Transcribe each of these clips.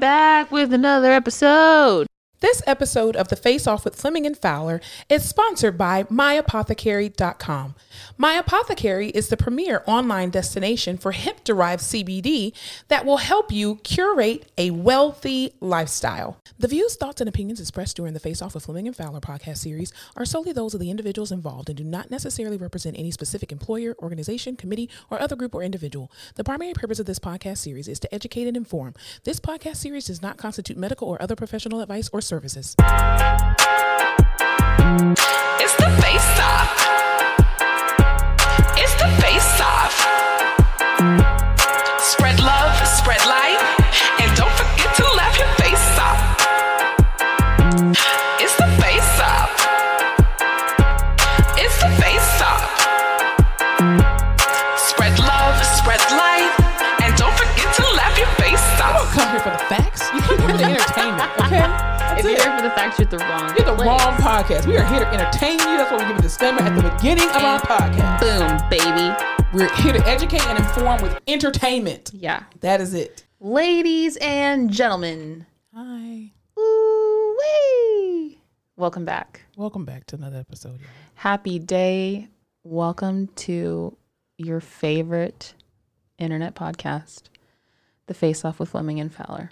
back with another episode. This episode of The Face Off with Fleming and Fowler is sponsored by MyApothecary.com. My Apothecary is the premier online destination for hemp derived CBD that will help you curate a wealthy lifestyle. The views, thoughts, and opinions expressed during the Face Off with Fleming and Fowler podcast series are solely those of the individuals involved and do not necessarily represent any specific employer, organization, committee, or other group or individual. The primary purpose of this podcast series is to educate and inform. This podcast series does not constitute medical or other professional advice or services. It's the face off. The you're the wrong. You're the place. wrong podcast. We are here to entertain you. That's why we give a disclaimer at the beginning of our podcast. Boom, baby. We're here to educate and inform with entertainment. Yeah. That is it. Ladies and gentlemen, Hi. ooh wee. Welcome back. Welcome back to another episode. y'all. Happy day. Welcome to your favorite internet podcast, The Face Off with Fleming and Fowler.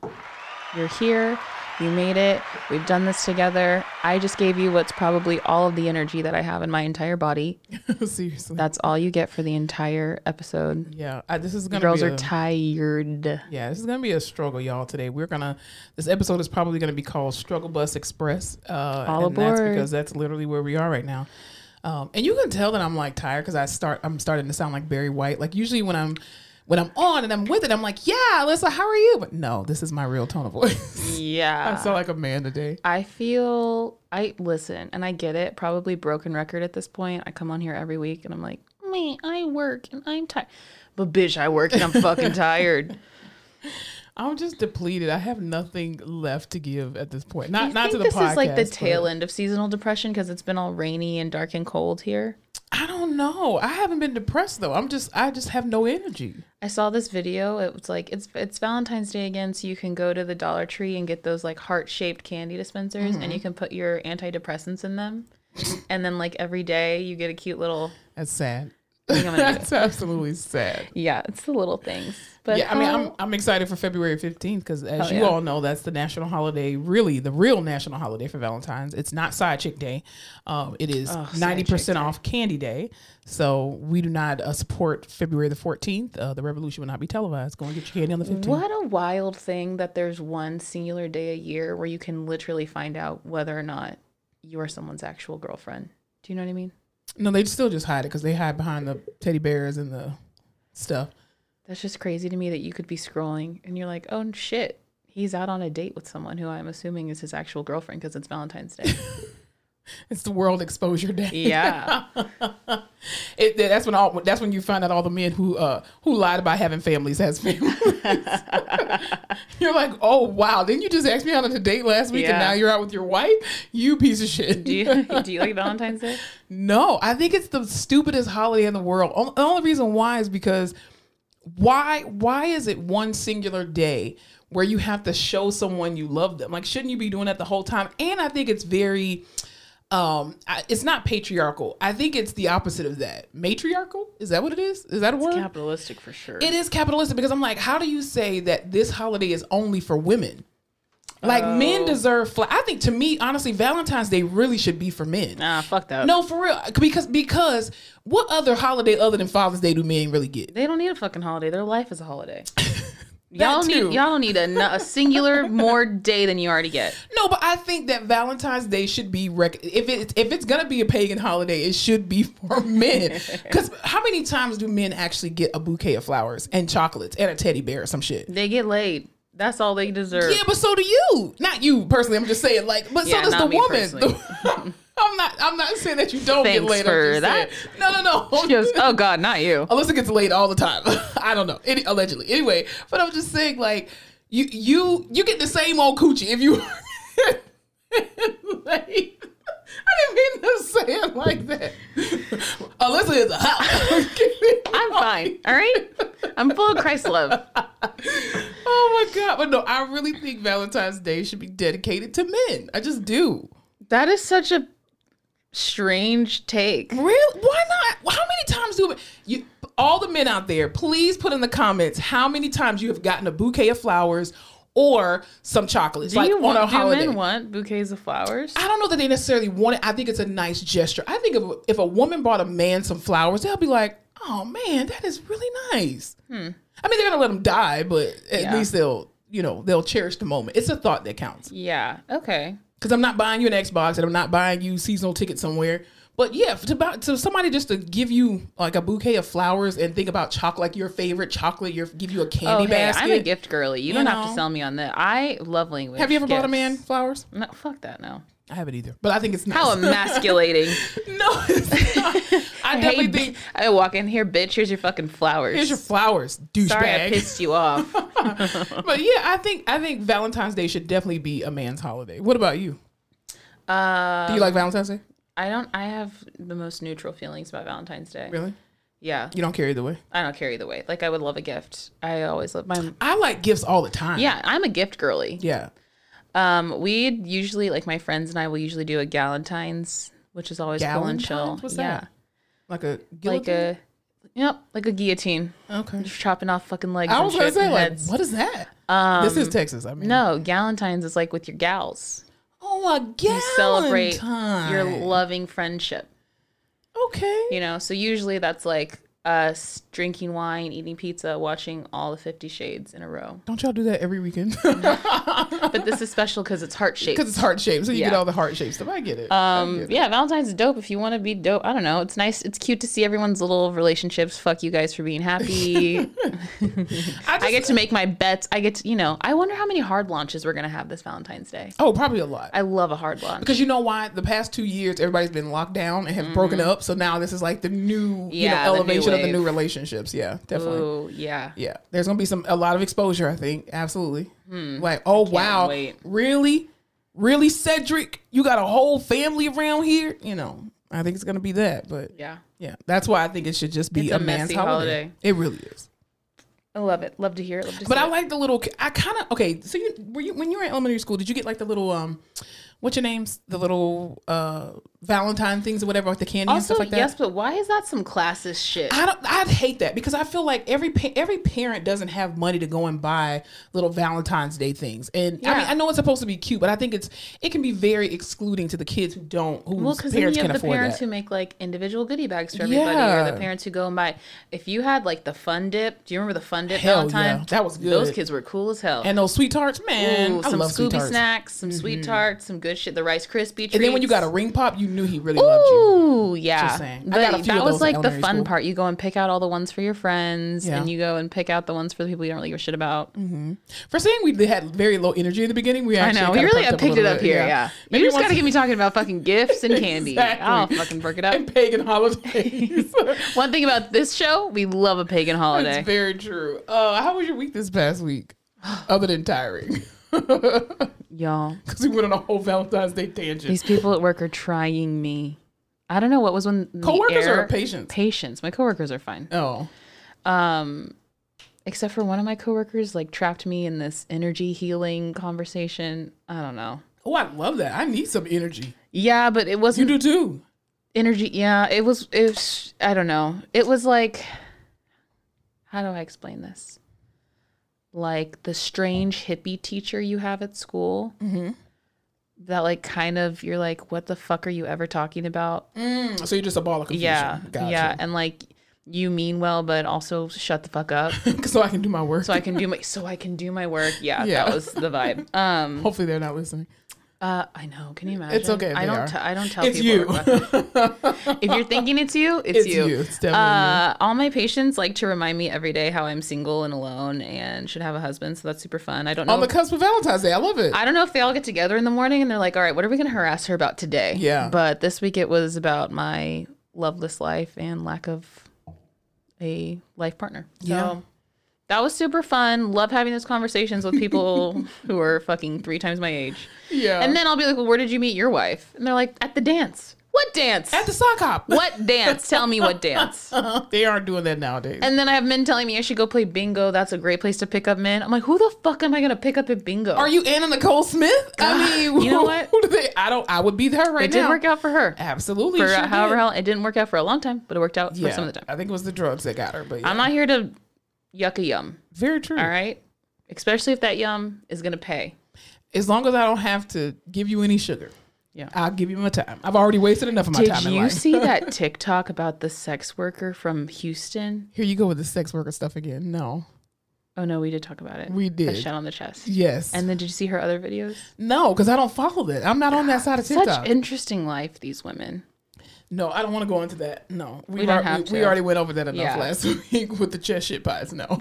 You're here. You made it. We've done this together. I just gave you what's probably all of the energy that I have in my entire body. Seriously. That's all you get for the entire episode. yeah. I, this is gonna girls be are a, tired. Yeah, this is gonna be a struggle, y'all. Today we're gonna. This episode is probably gonna be called Struggle Bus Express. Uh, All and That's aboard. because that's literally where we are right now. Um, and you can tell that I'm like tired because I start. I'm starting to sound like Barry White. Like usually when I'm when I'm on and I'm with it, I'm like, yeah, Alyssa, how are you? But no, this is my real tone of voice. Yeah. I sound like a man today. I feel I listen and I get it. Probably broken record at this point. I come on here every week and I'm like, me, I work and I'm tired. But bitch, I work and I'm fucking tired. I'm just depleted. I have nothing left to give at this point. Not not to the this podcast. is like the tail end of seasonal depression because it's been all rainy and dark and cold here. I don't know. I haven't been depressed though. I'm just I just have no energy. I saw this video. It was like it's it's Valentine's Day again, so you can go to the Dollar Tree and get those like heart shaped candy dispensers, and you mm-hmm. can put your antidepressants in them, and then like every day you get a cute little. That's sad. I think I'm gonna do That's absolutely sad. Yeah, it's the little things. But yeah, I mean, I'm I'm excited for February 15th because as Hell you yeah. all know, that's the national holiday, really the real national holiday for Valentine's. It's not Side Chick Day. Um, it is Oh, 90% off Candy Day. So we do not uh, support February the 14th. Uh, the revolution will not be televised. Go and get your candy on the 15th. what a wild thing that there's one singular day a year where you can literally find out whether or not you are someone's actual girlfriend. Do you know what I mean? No, they still just hide it because they hide behind the teddy bears and the stuff. That's just crazy to me that you could be scrolling and you're like, oh shit, he's out on a date with someone who I'm assuming is his actual girlfriend because it's Valentine's Day. It's the World Exposure Day. Yeah. it, that's when all that's when you find out all the men who uh who lied about having families has families. you're like, oh wow, didn't you just ask me out on a date last week and now you're out with your wife? You piece of shit. do you do you like Valentine's Day? no, I think it's the stupidest holiday in the world. The only reason why is because why why is it one singular day where you have to show someone you love them? Like, shouldn't you be doing that the whole time? And I think it's very um I- it's not patriarchal i think it's the opposite of that matriarchal is that what it is is that a word Capitalistic for sure. it is capitalistic because i'm like how do you say that this holiday is only for women like Oh. men deserve fla- i think to me honestly valentine's day really should be for men Nah, fuck that. no for real because because what other holiday other than father's day do men really get They don't need a fucking holiday. Their life is a holiday. y'all too. need y'all don't need a, a singular more day than you already get. No, but I think that Valentine's Day should be rec- if it's if it's gonna be a pagan holiday, it should be for men. Because how many times do men actually get a bouquet of flowers and chocolates and a teddy bear or some shit? They get laid. That's all they deserve. Yeah, but so do you. Not you personally. I'm just saying, like, but Yeah, so does the woman. I'm not. I'm not saying that you don't Thanks get laid. For that. saying- No, no, no. Goes, oh God, not you. Alyssa gets laid all the time. I don't know. Any, allegedly. Anyway, but I'm just saying, like, you you you get the same old coochie if you like, didn't mean to say it like that. Alyssa is a house. I'm fine. All right. I'm full of Christ love. Oh my god! But no, I really think Valentine's Day should be dedicated to men. I just do. That is such a strange take. Really? Why not? How many times do you? All the men out there, please put in the comments how many times you have gotten a bouquet of flowers or some chocolates, Do like you on want, a do holiday. men want bouquets of flowers? I don't know that they necessarily want it. I think it's a nice gesture. I think if, if a woman bought a man some flowers, they'll be like, "Oh man, that is really nice." I mean, they're gonna let them die, but at Hmm. Yeah. least they'll, you know, they'll cherish the moment. It's a thought that counts. Yeah. Okay. Because I'm not buying you an Xbox and I'm not buying you seasonal tickets somewhere. But yeah, to buy, to somebody just to give you like a bouquet of flowers and think about chocolate, like your favorite chocolate, your give you a candy Oh, hey, basket. I'm a gift girly. You, You don't have to sell me on that. I love language. Have you ever bought a man flowers? No, fuck that. No. I haven't either, but I think it's nice. How emasculating. no, it's not. I definitely hey, think bi- I walk in here, bitch. Here's your fucking flowers. here's your flowers, douchebag. Sorry, I pissed you off. but yeah, I think I think Valentine's Day should definitely be a man's holiday. What about you? Uh, Do you like Valentine's Day? I don't. I have the most neutral feelings about Valentine's Day. Really? Yeah, You don't care either way. I don't care either way. Like I would love a gift. I always love my. I like gifts all the time. Yeah, I'm a gift girly. Yeah. Um, we'd usually like my friends and I will usually do a Galentine's, which is always cool and chill. Galentine's? What's yeah, that? Like a like a. Yep, like a guillotine. okay. Just chopping off fucking legs. I was gonna say like, heads. what is that? this is Texas. I mean, No, Galentine's is like with your gals. Oh, a You celebrate Galentine. your loving friendship. Okay. You know, so usually that's like us drinking wine, eating pizza, watching all the Fifty Shades in a row. Don't y'all do that every weekend? But this is special because it's heart shaped. Because it's heart shaped, so you get all the heart shaped stuff. I get it. I Um, get it. yeah, Valentine's is dope if you want to be dope. I don't know. It's nice. It's cute to see everyone's little relationships. Fuck you guys for being happy. I, just, I get to make my bets. I get to, you know, I wonder how many hard launches we're going to have this Valentine's Day. Oh, probably a lot. I love a hard launch. Because you know why? The past two years, everybody's been locked down and have broken up. So now this is like the new, Mm-hmm. Yeah, you know, new of the new relationships. Yeah, definitely. Ooh, yeah. Yeah, there's gonna be some a lot of exposure. I think absolutely. Like, oh wow, Hmm. wait. really, really, Cedric, you got a whole family around here. You know, I think it's gonna be that. But yeah, Yeah. that's why I think it should just be It's a, a man's holiday. holiday. It really is. I love it. Love to hear it. Love to But I it. like the little. I kind of okay. So you were you when you were in elementary school? Did you get like the little um, what's your names? The little uh Valentine things or whatever, like the candy and stuff like that. yes, but why is that some classist shit? I don't. I'd hate that because I feel like every pa- every parent doesn't have money to go and buy little Valentine's Day things, and I mean I know it's supposed to be cute, but I think it's it can be very excluding to the kids who don't whose Well, because then you have the parents that. who make like individual goodie bags for everybody, or the parents who go and buy. If you had like the Fun Dip, do you remember the Fun Dip Hell Valentine? yeah, that was good. Those kids were cool as hell. and those sweet tarts, man, Ooh, I some love Scooby. Mm-hmm. snacks, some sweet tarts, some good shit. The Rice Krispie treats. And then when you got a ring pop, you knew he really loved you. Ooh, yeah. Just saying. I got a few that was like the fun school. part. You go and pick out all the ones for your friends, Yeah. and you go and pick out the ones for the people you don't really give a shit about. For saying we had very low energy in the beginning, we actually I know. We really perked up picked it up bit, here. Yeah. Maybe you just got to get me talking about fucking gifts and candy. Exactly. I'll fucking perk it up. and pagan holidays. One thing about this show, we love a pagan holiday. That's very true. Uh, how was your week this past week? Other than tiring, Y'all, because we went on a whole Valentine's Day tangent. these people at work are trying me. I don't know what was when Coworkers air- or patients? Patients. My coworkers are fine. Oh, Um, except for one of my coworkers like trapped me in this energy healing conversation. I don't know. oh, I love that. I need some energy. Yeah, but it wasn't You do too. energy. Yeah, it was. It was. I don't know. It was like, how do I explain this? Like the strange hippie teacher you have at school. Mm-hmm. That like kind of you're like, what the fuck are you ever talking about? So you're just a ball of confusion. Yeah, Gotcha. yeah, and like you mean well, but also shut the fuck up. so I can do my work. so I can do my so I can do my work. Yeah, Yeah. that was the vibe. Um, Hopefully they're not listening. Uh, I know. Can you imagine? It's okay I don't. T- I don't tell It's people. you. if you're thinking it's you, it's, It's you. you. It's definitely uh, all my patients like to remind me every day how I'm single and alone and should have a husband. So that's super fun. I don't know. On the cusp of Valentine's Day. I love it. I don't know if they all get together in the morning and they're like, "All right, what are we going to harass her about today?" Yeah. But this week it was about my loveless life and lack of a life partner. So Yeah. That was super fun. Love having those conversations with people who are fucking three times my age. yeah. And then I'll be like, "Well, where did you meet your wife?" And they're like, "At the dance." What dance? at the sock hop. what dance? Tell me what dance. they aren't doing that nowadays. And then I have men telling me I should go play bingo. That's a great place to pick up men. I'm like, who the fuck am I gonna pick up at bingo? Are you Anna Nicole Smith? I mean, you know what? Who do they? I don't. I would be there right now? it did now. work out for her. Absolutely. For uh, however did. how it didn't work out for a long time, but it worked out for some of the time. I think it was the drugs that got her. But yeah. I'm not here to yuck a yum. very true. All right. Especially if that yum is gonna pay. As long as I don't have to give you any sugar, Yeah. I'll give you my time. I've already wasted enough of my Did time in you see that TikTok about the sex worker from Houston? Here you go with the sex worker stuff again. No, Oh no, we did talk about it. we did. A did. shot on the chest. Yes. And then did you see her other videos? no, because I don't follow that. I'm not on that side of TikTok. Such interesting life, these women. No, I don't want to go into that. No, we, We don't are- have we, to. we already went over that enough Yeah. last week with the chest shit pies. No,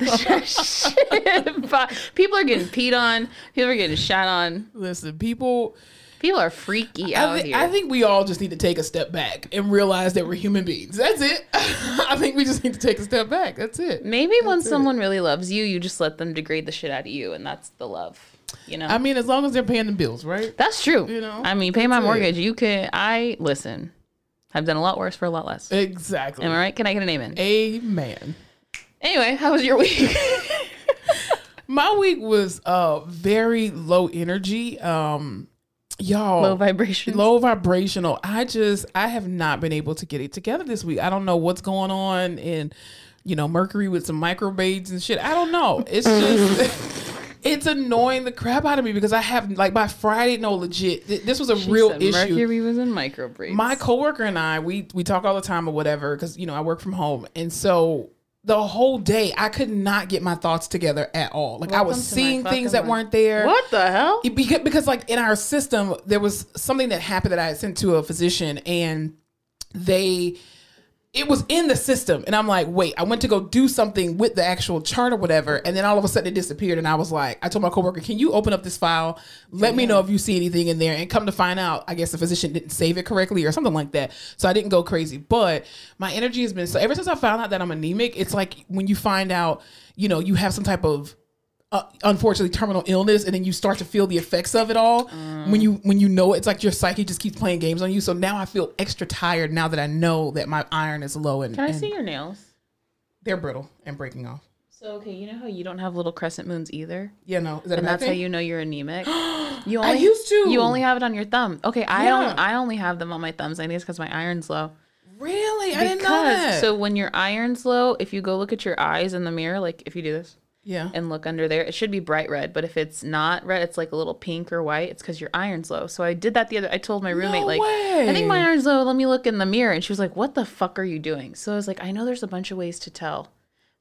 People are getting peed on. People are getting shot on. listen, people. People are freaky out I, thi- here. I think we all just need to take a step back and realize that we're human beings. That's it. I think we just need to take a step back. That's it. Maybe when someone really loves you, you just let them degrade the shit out of you, and that's the love. You know, I mean, as long as they're paying the bills, right? that's true. you know, I mean, pay my that's it. mortgage. You can. I listen. I've done a lot worse for a lot less. Exactly. Am I right? Can I get an amen? Amen. Anyway, how was your week? My week was uh very low energy. Um y'all Low vibration. low vibrational. I just I have not been able to get it together this week. I don't know what's going on in you know Mercury with some microbaits and shit. I don't know. It's just it's annoying the crap out of me because I have like by Friday no legit th- this was a She real issue. Mercury was in microbraids. My coworker and I, we we talk all the time or whatever because you know I work from home, and so the whole day I could not get my thoughts together at all. Like I was Welcome to my seeing things that life. weren't there. What the hell? It- Because, because like in our system, there was something that happened that I had sent to a physician, and they it was in the system. And i'm like wait i went to go do something with the actual chart or whatever. And then all of a sudden it disappeared. And i was like i told my coworker can you open up this file? Let me know if you see anything in there. And come to find out i guess the physician didn't save it correctly or something like that. So i didn't go crazy. But my energy has been so ever since i found out that i'm anemic it's like when you find out you know you have some type of uh, unfortunately terminal illness and then you start to feel the effects of it all when you when you know it, it's like your psyche just keeps playing games on you so now i feel extra tired now that i know that my iron is low and, Can I and see your nails? they're brittle and breaking off So okay, you know how you don't have little crescent moons either, yeah no is that a and that's how you know you're anemic. You I used to. You only have it on your thumb. Okay, I Yeah. don't. I only have them on my thumbs. I think it's because my iron's low. really i didn't know that so when your iron's low, if you go look at your eyes in the mirror, like if you do this yeah and look under there, it should be bright red. But if it's not red, it's like a little pink or white. It's because your iron's low. So I did that the other. I told my roommate No like, I think my iron's low. Let me look in the mirror, and she was like, What the fuck are you doing? So I was like, I know there's a bunch of ways to tell.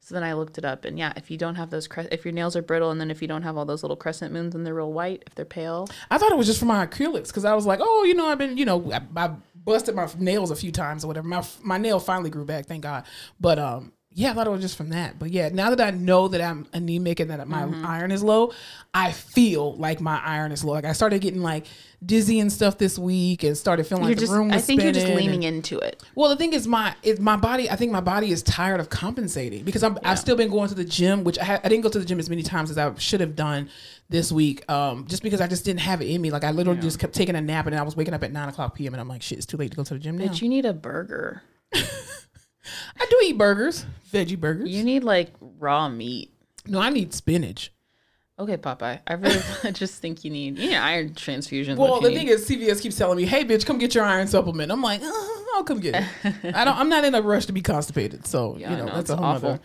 So then I looked it up, and yeah, if you don't have those, cre- if your nails are brittle, and then if you don't have all those little crescent moons and they're real white, if they're pale, i thought it was just for my acrylics because i was like oh you know i've been you know I, I busted my nails a few times or whatever my my nail finally grew back thank god but um yeah, I thought it was just from that. But yeah, now that I know that I'm anemic and that my Mm-hmm. iron is low, I feel like my iron is low. Like I started getting like dizzy and stuff this week, and started feeling you're like just. the room was I think you're just leaning and- into it. well, the thing is, my it, my body. I think my body is tired of compensating because I'm, I've still been going to the gym, which I, ha- I didn't go to the gym as many times as I should have done this week. Um, just because I just didn't have it in me. Like I literally just kept taking a nap, and I was waking up at nine o'clock p.m. and I'm like, shit, it's too late to go to the gym now. But you need a burger. I do eat burgers, veggie burgers. You need like raw meat. no, I need spinach. Okay, Popeye. I really I just think you need you need iron transfusion. Well, the thing is, CVS keeps telling me, "Hey, bitch, come get your iron supplement." I'm like, "Uh, "I'll come get it." I don't. I'm not in a rush to be constipated, so Yeah, you know know, that's a whole awful. other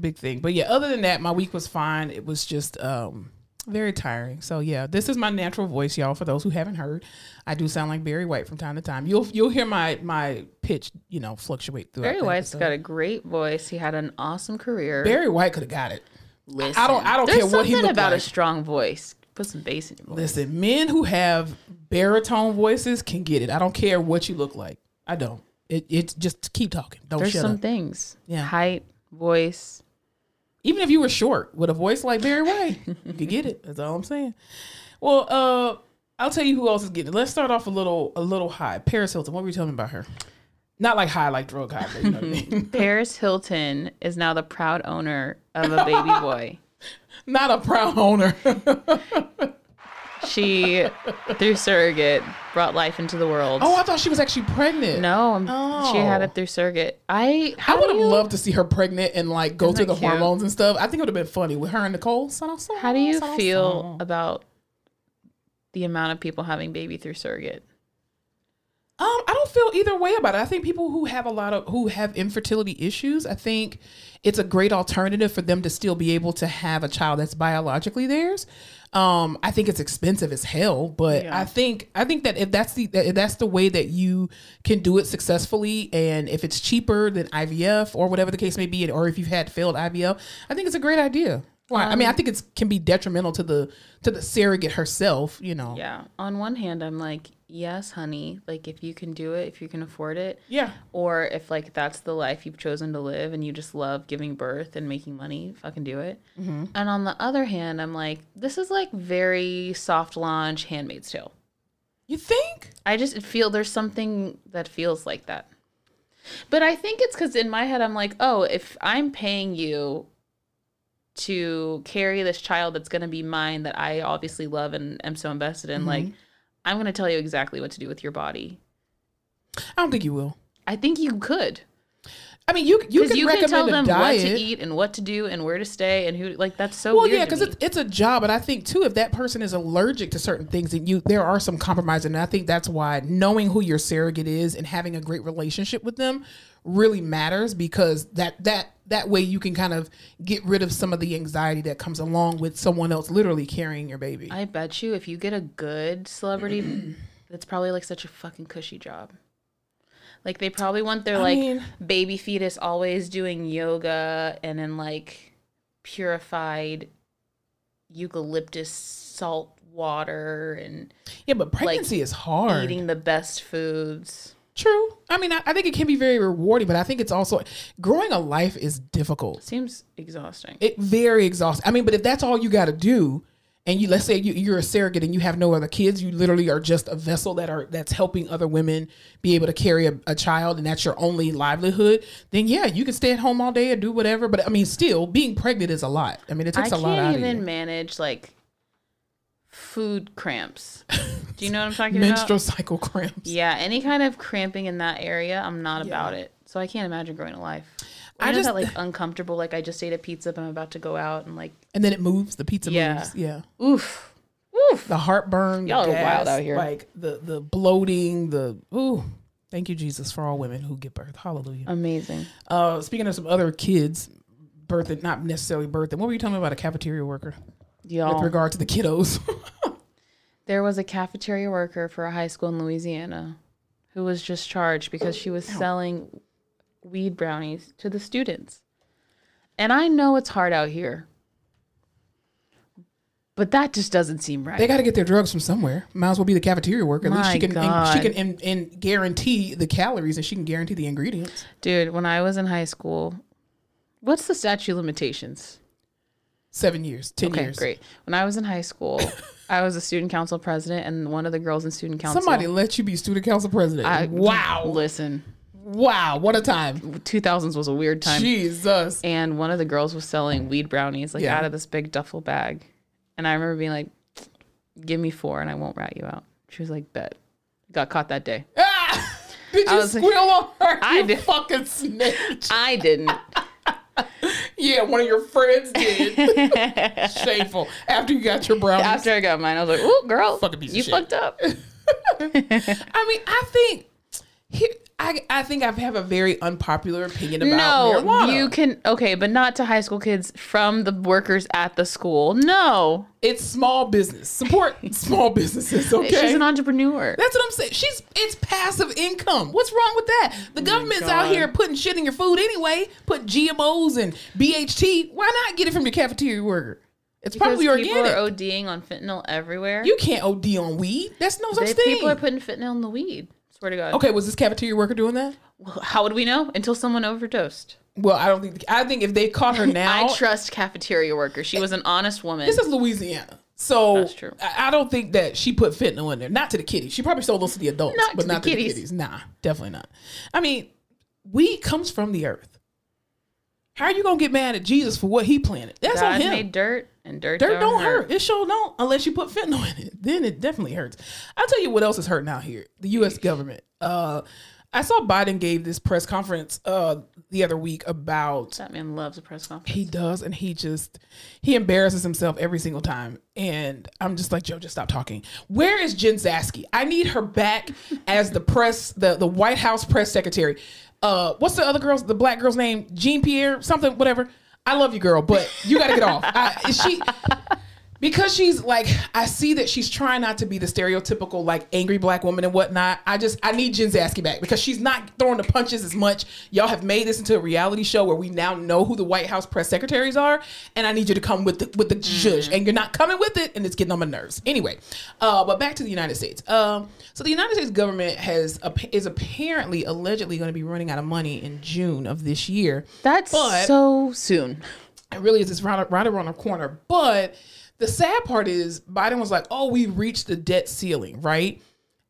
big thing. But yeah, other than that, my week was fine. It was just um very tiring. So yeah, this is my natural voice, y'all. For those who haven't heard, I do sound like Barry White from time to time. You'll you'll hear my my pitch, you know, fluctuate throughout. Barry White's episode. got a great voice. He had an awesome career. Barry White could have got it. Listen, I don't- I don't care what he looked about a strong voice. Put some bass in your voice. Listen, men who have baritone voices can get it. I don't care what you look like. I don't. It it's just keep talking. Don't There's some up. things. Yeah. Height, voice. Even if you were short with a voice like Barry White, you could get it. That's all I'm saying. Well, uh, I'll tell you who else is getting it. Let's start off a little a little high. Paris Hilton. What were you telling me about her? Not like high, like drug high, but you know what I mean. Paris Hilton is now the proud owner of a baby boy. Not a proud owner. she through surrogate brought life into the world. Oh, I thought she was actually pregnant. no, she had Oh. it through surrogate. I I would have you, loved to see her pregnant and like go Isn't through the cute? hormones and stuff. I think it would have been funny with her and Nicole. How do you feel about the amount of people having baby through surrogate? Um, I don't feel either way about it. I think people who have a lot of who have infertility issues, I think it's a great alternative for them to still be able to have a child that's biologically theirs. Um, I think it's expensive as hell, but Yeah. I think I think that if that's the if that's the way that you can do it successfully, and if it's cheaper than IVF or whatever the case may be, or if you've had failed IVF, I think it's a great idea. Why? I mean, I Um, think it can be detrimental to the to the surrogate herself. You know. Yeah. On one hand, I'm like, yes, honey. Like, if you can do it, if you can afford it, Yeah. or if like that's the life you've chosen to live and you just love giving birth and making money, fucking do it. Mm-hmm. And on the other hand, I'm like, this is like very soft launch Handmaid's Tale. You think? I just feel there's something that feels like that. But I think it's because in my head, I'm like, oh, if I'm paying you to carry this child that's going to be mine that I obviously love and am so invested in, like, mm-hmm. I'm going to tell you exactly what to do with your body. I don't think you will. I think you could. I mean, you you can you can tell a them diet. what to eat and what to do and where to stay and who, like, that's so well, yeah, because it's, it's a job, but I think too, if that person is allergic to certain things, and you there are some compromises, and I think that's why knowing who your surrogate is and having a great relationship with them really matters because that that that way you can kind of get rid of some of the anxiety that comes along with someone else literally carrying your baby. I bet you if you get a good celebrity, that's probably like such a fucking cushy job. Like they probably want their I like mean- baby fetus always doing yoga and in like purified eucalyptus salt water and yeah, but pregnancy is hard. eating the best foods. True. I mean, I, I think it can be very rewarding, but I think it's also growing a life is difficult. Seems exhausting. it very exhausting. I mean, but if that's all you got to do, and you let's say you, you're a surrogate and you have no other kids, you literally are just a vessel that are that's helping other women be able to carry a, a child, and that's your only livelihood. Then yeah, you can stay at home all day and do whatever. But I mean, still being pregnant is a lot. I mean, it takes a lot out can't of even you. manage like food cramps. Do you know what I'm talking Menstrual about? Menstrual cycle cramps. Yeah, any kind of cramping in that area, I'm not about it. So I can't imagine growing a life. I just that like uncomfortable. Like I just ate a pizza, but I'm about to go out and like, And then it moves. The pizza Yeah. moves. Yeah. oof, oof. The heartburn. Y'all the are wild out here. Like the the bloating. The ooh. Thank you, Jesus, for all women who give birth. Hallelujah. Amazing. Uh, speaking of some other kids birthing, not necessarily birthing. What were you talking about a cafeteria worker with Y'all, regard to the kiddos? there was a cafeteria worker for a high school in Louisiana who was just charged because she was selling weed brownies to the students. And I know it's hard out here. But that just doesn't seem right. they got to get their drugs from somewhere. Might as well be the cafeteria worker. At least My she can and God. she can and, and guarantee the calories and she can guarantee the ingredients. Dude, when I was in high school, what's the statute of limitations? Seven years, ten Okay, years. great. When I was in high school, I was a student council president, and one of the girls in student council. Somebody let you be student council president. I, wow, Listen, wow, what a time. 2000s was a weird time. Jesus. And one of the girls was selling weed brownies, like Yeah. out of this big duffel bag. And I remember being like, give me four and I won't rat you out. She was like, bet. Got caught that day. Ah! Did you was like- squeal on her? I you did. fucking snitch. I didn't. Yeah, one of your friends did. Shameful. After you got your brownies. After I got mine, I was like, ooh, girl, Fucking piece of you shit. fucked up. I mean, I think here, I I think I have a very unpopular opinion about No, marijuana. you can okay, but not to high school kids from the workers at the school. No, it's small business. Support small businesses, okay? she's an entrepreneur. That's what I'm saying. She's it's passive income. What's wrong with that? The oh government's out here putting shit in your food anyway. Put GMOs and BHT. Why not get it from your cafeteria worker? It's Because probably people organic. are ODing on fentanyl everywhere. you can't OD on weed. That's no such They- thing. people are putting fentanyl in the weed. Swear to God. okay, was this cafeteria worker doing that? Well, How would we know until someone overdosed? Well, I don't think. I think if they caught her now, I trust cafeteria workers. She was an honest woman. This is Louisiana. So That's true. I I don't think that she put fentanyl in there. Not to the kiddies. She probably sold those to the adults, Not but to the not to the kiddies. Nah, definitely not. I mean, weed comes from the earth. How are you gonna get mad at Jesus for what he planted? That's on God him. made dirt, and dirt, Dirt don't hurt. It sure don't unless you put fentanyl in it. Then it definitely hurts. I'll tell you what else is hurting out here. The US government. Uh I saw Biden gave this press conference uh the other week about That man loves a press conference. he does and he just he embarrasses himself every single time. And I'm just like, Joe, just stop talking. Where is Jen Psaki? I need her back as the press, the the White House press secretary. Uh what's the other girl's the black girl's name? Jean Pierre, something, whatever. I love you, girl, but you got to get off. I, she because she's like I see that she's trying not to be the stereotypical like angry black woman and whatnot. I just I need Jen Psaki back because she's not throwing the punches as much. Y'all have made this into a reality show where we now know who the White House press secretaries are, and I need you to come with the with the zhuzh, and you're not coming with it, and it's getting on my nerves. Anyway, uh, but back to the United States. Um, so the United States government has is apparently allegedly going to be running out of money in June of this year. That's But- so soon. It really is. It's right, right around the corner. But the sad part is Biden was like, "Oh, we reached the debt ceiling, right?"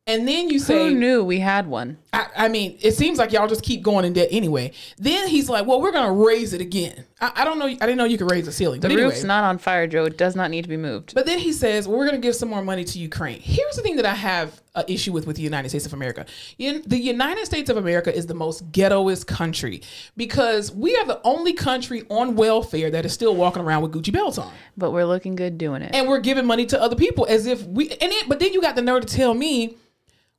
And then you say, Who knew we had one? I, I mean, it seems like y'all just keep going in debt anyway. Then he's like, "Well, we're gonna raise it again." I, I don't know. I didn't know you could raise the ceiling. The anyway. roof's not on fire, Joe. It does not need to be moved. But then he says, well, we're going to give some more money to Ukraine. Here's the thing that I have an issue with with the United States of America. In, the United States of America is the most ghettoest country because we are the only country on welfare that is still walking around with Gucci belts on. But we're looking good doing it. And we're giving money to other people as if we, and it, but then you got the nerve to tell me,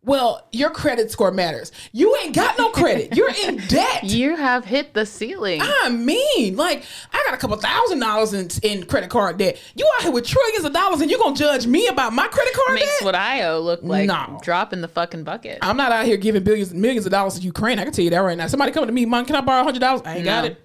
well, your credit score matters. You ain't got no credit. You're in debt. you have hit the ceiling. I mean, like, I got a couple thousand dollars in, in credit card debt. You out here with trillions of dollars and you're gonna judge me about my credit card Makes debt? what I owe look like No. dropping the fucking bucket. I'm not out here giving billions, millions of dollars to Ukraine. I can tell you that right now. Somebody coming to me, Mom, can I borrow hundred dollars? I ain't got it.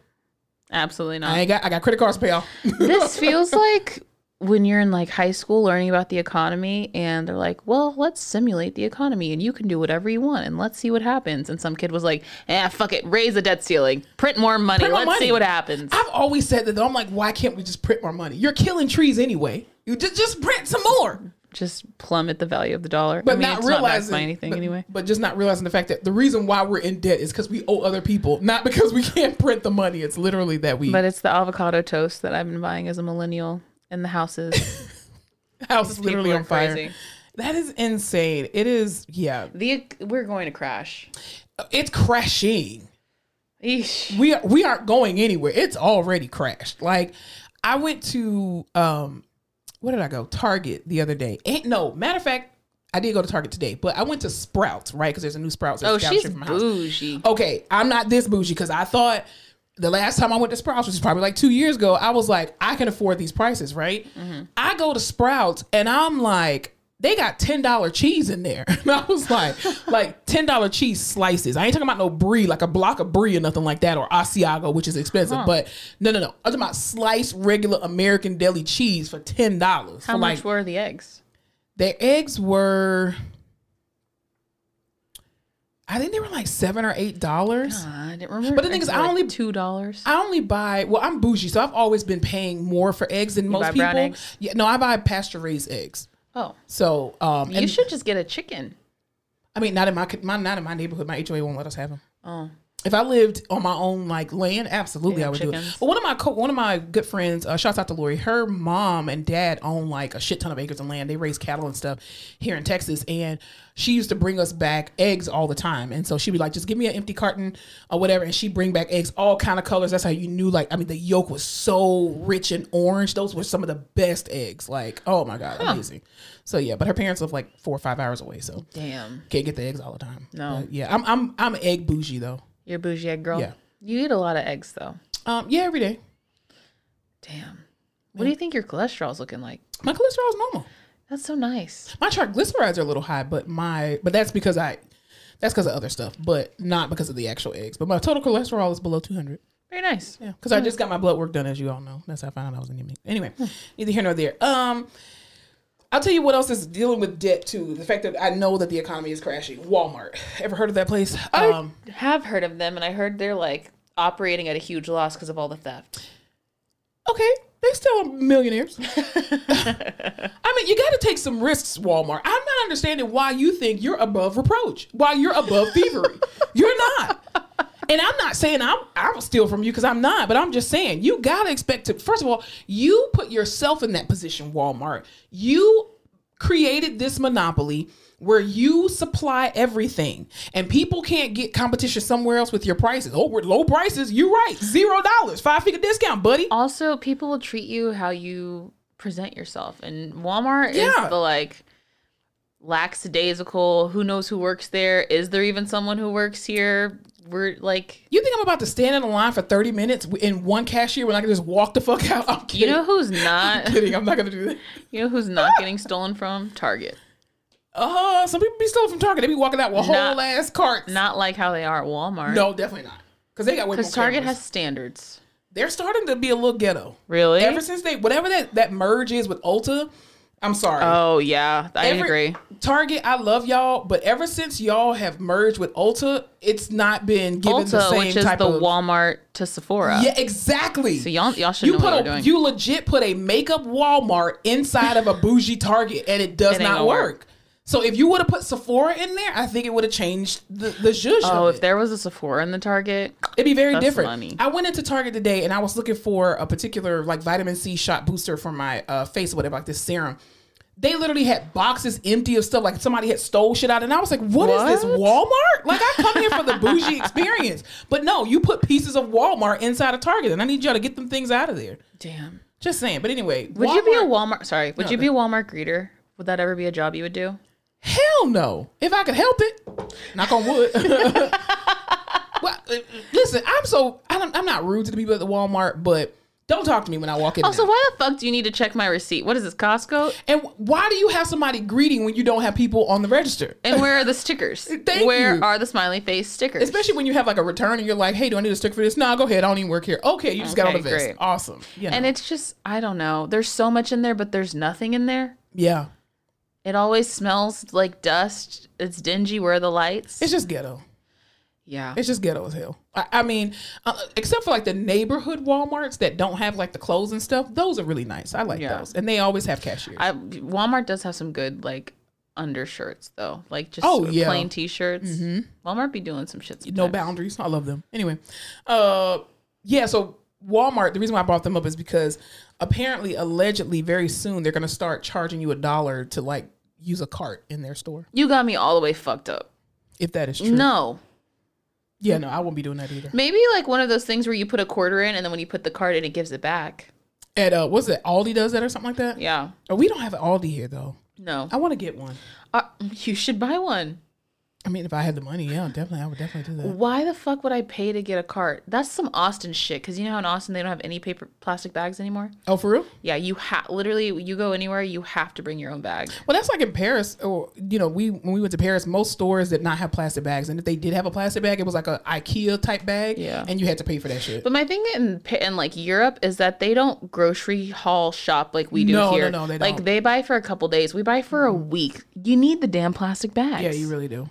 Absolutely not. I ain't got. I got credit cards to pay off. this feels like when you're in like high school learning about the economy and they're like, well, let's simulate the economy and you can do whatever you want and let's see what happens. And some kid was like, eh, fuck it, raise the debt ceiling, print more money, Print more let's see what happens. I've always said that. though. I'm like, why can't we just print more money? You're killing trees anyway. You just just print some more. Just plummet the value of the dollar. But I mean, not not realizing by anything but, anyway. But just not realizing the fact that the reason why we're in debt is because we owe other people, not because we can't print the money. It's literally that we But it's the avocado toast that I've been buying as a millennial in the houses. house is literally on fire. crazy. That is insane. It is. Yeah, the we're going to crash. it's crashing. Eesh. we are, we aren't going anywhere. It's already crashed. Like I went to um where did I go? Target the other day. Ain't no matter of fact, I did go to Target today, but I went to Sprouts, right? Because there's a new Sprouts. Oh, that's down the she's street from my house. bougie. Okay, I'm not this bougie because I thought the last time I went to Sprouts, which is probably like two years ago, I was like, I can afford these prices, right? Mm-hmm. I go to Sprouts and I'm like, they got ten dollar cheese in there, and I was like, like ten dollar cheese slices. I ain't talking about no brie, like a block of brie or nothing like that, or Asiago, which is expensive. But no, no, no. I'm talking about sliced regular American deli cheese for ten dollars. How for much like were the eggs? their eggs were. I think they were like seven or eight dollars. I didn't remember. But the thing is, I like only- two dollars. I only buy well, I'm bougie, so I've always been paying more for eggs than most buy people. Yeah, no, I buy pasture raised eggs. Oh, So, um, you and should just get a chicken. I mean, not in my, my not in my neighborhood. My HOA won't let us have them. Oh, If I lived on my own like land, absolutely Yeah, I would do it. But one of my co- one of my good friends, uh, shouts out to Lori. Her mom and dad own like a shit ton of acres of land. They raise cattle and stuff here in Texas, and she used to bring us back eggs all the time. And so she'd be like, "Just give me an empty carton or whatever," and she would bring back eggs, all kind of colors. That's how you knew. Like, I mean, the yolk was so rich and orange. Those were some of the best eggs. Like, oh my god, amazing. So yeah, but her parents live like four or five hours away, so damn. can't get the eggs all the time. No. But, yeah, I'm I'm I'm egg bougie though. You're a bougie egg girl. Yeah. You eat a lot of eggs though. Um, yeah, every day. Damn. What do you think your cholesterol's looking like? My cholesterol is normal. That's so nice. My triglycerides are a little high, but my but that's because I that's because of other stuff, but not because of the actual eggs. But my total cholesterol is below 200. Very nice. Yeah, because I just got my blood work done, as you all know. That's how I found out I was anemic. Anyway, neither here nor there. Um, I'll tell you what else is dealing with debt too. The fact that I know that the economy is crashing. Walmart. Ever heard of that place? Um, I have heard of them, and I heard they're like operating at a huge loss because of all the theft. okay, they still millionaires. I mean, you got to take some risks, Walmart. I'm not understanding why you think you're above reproach, why you're above thievery. you're not. And I'm not saying I'm I will steal from you because I'm not, but I'm just saying you gotta expect to. First of all, you put yourself in that position, Walmart. You created this monopoly where you supply everything and people can't get competition somewhere else with your prices. Oh, we're low prices. You're right. Zero dollars, five figure discount, buddy. Also, people will treat you how you present yourself, and Walmart Yeah. is the like lackadaisical. Who knows who works there? Is there even someone who works here? We're like, You think I'm about to stand in a line for 30 minutes in one cashier when I can just walk the fuck out? I'm kidding. you know who's not I'm kidding. I'm not gonna do that. You know who's not getting stolen from? Target. Uh, some people be stolen from Target. They be walking out with Not- whole ass carts. Not like how they are at Walmart. no, definitely not. Because they got way more because Target cameras. has standards. They're starting to be a little ghetto. Really? Ever since they whatever that that merge is with Ulta, I'm sorry. oh yeah, I Every- agree. Target, I love y'all, but ever since y'all have merged with Ulta, it's not been given the same which is type the of Walmart to Sephora. Yeah, exactly. So y'all, y'all should you know put what a doing. you legit put a makeup Walmart inside of a bougie Target, and it does It not work. work. So if you would have put Sephora in there, I think it would have changed the the zhuzh. oh, if there was a Sephora in the Target, It'd be very different. money. I went into Target today and I was looking for a particular like vitamin C shot booster for my uh, face or whatever, like this serum. They literally had boxes empty of stuff, like somebody had stole shit out, and I was like, "What is this Walmart? Like I come here for the bougie experience, but no, you put pieces of Walmart inside of Target, and I need y'all to get them things out of there." damn. Just saying. But anyway, Would you be a Walmart- Walmart? Sorry, would No, you be a Walmart greeter? Would that ever be a job you would do? Hell no. If I could help it, knock on wood. well, listen, I'm so I don't, I'm not rude to the people at the Walmart, but don't talk to me when I walk in. Oh, also, now. why the fuck do you need to check my receipt? What is this, Costco? And why do you have somebody greeting when you don't have people on the register? And where are the stickers? Thank where you. are the smiley face stickers? Especially when you have like a return and you're like, hey, do I need a sticker for this? No, go ahead. I don't even work here. Okay, you just got on the Okay, vest. great. Awesome. You know. and it's just, I don't know. There's so much in there, but there's nothing in there. yeah, It always smells like dust. It's dingy. Where are the lights? it's just ghetto. yeah. It's just ghetto as hell. I, I mean, uh, except for like the neighborhood WalMarts that don't have like the clothes and stuff, those are really nice. I like Yeah. those, and they always have cashiers. I Walmart does have some good like undershirts though, like just Oh, yeah. plain t-shirts. Walmart be doing some shit. no boundaries. I love them. Anyway, uh, yeah. So Walmart. The reason why I brought them up is because apparently, allegedly, very soon they're gonna start charging you a dollar to like use a cart in their store. You got me all the way fucked up. If that is true. No, Yeah, no, I won't be doing that either. maybe like one of those things where you put a quarter in and then when you put the card in, it gives it back. At uh, what's it? Aldi does that or something like that. Yeah. Oh, we don't have an Aldi here though. No. I want to get one. Uh, you should buy one. I mean, if I had the money, yeah, definitely, I would definitely do that. Why the fuck would I pay to get a cart? That's some Austin shit. Cause you know how in Austin they don't have any paper plastic bags anymore. Oh, for real? Yeah, you have literally you go anywhere, you have to bring your own bag. Well, that's like in Paris, or you know, we when we went to Paris, most stores did not have plastic bags, and if they did have a plastic bag, it was like a IKEA type bag, Yeah. and you had to pay for that shit. But my thing in in like Europe is that they don't grocery haul shop like we do No, no, here. no, they like don't. Like they buy for a couple days. We buy for a week. You need the damn plastic bags. yeah, you really do.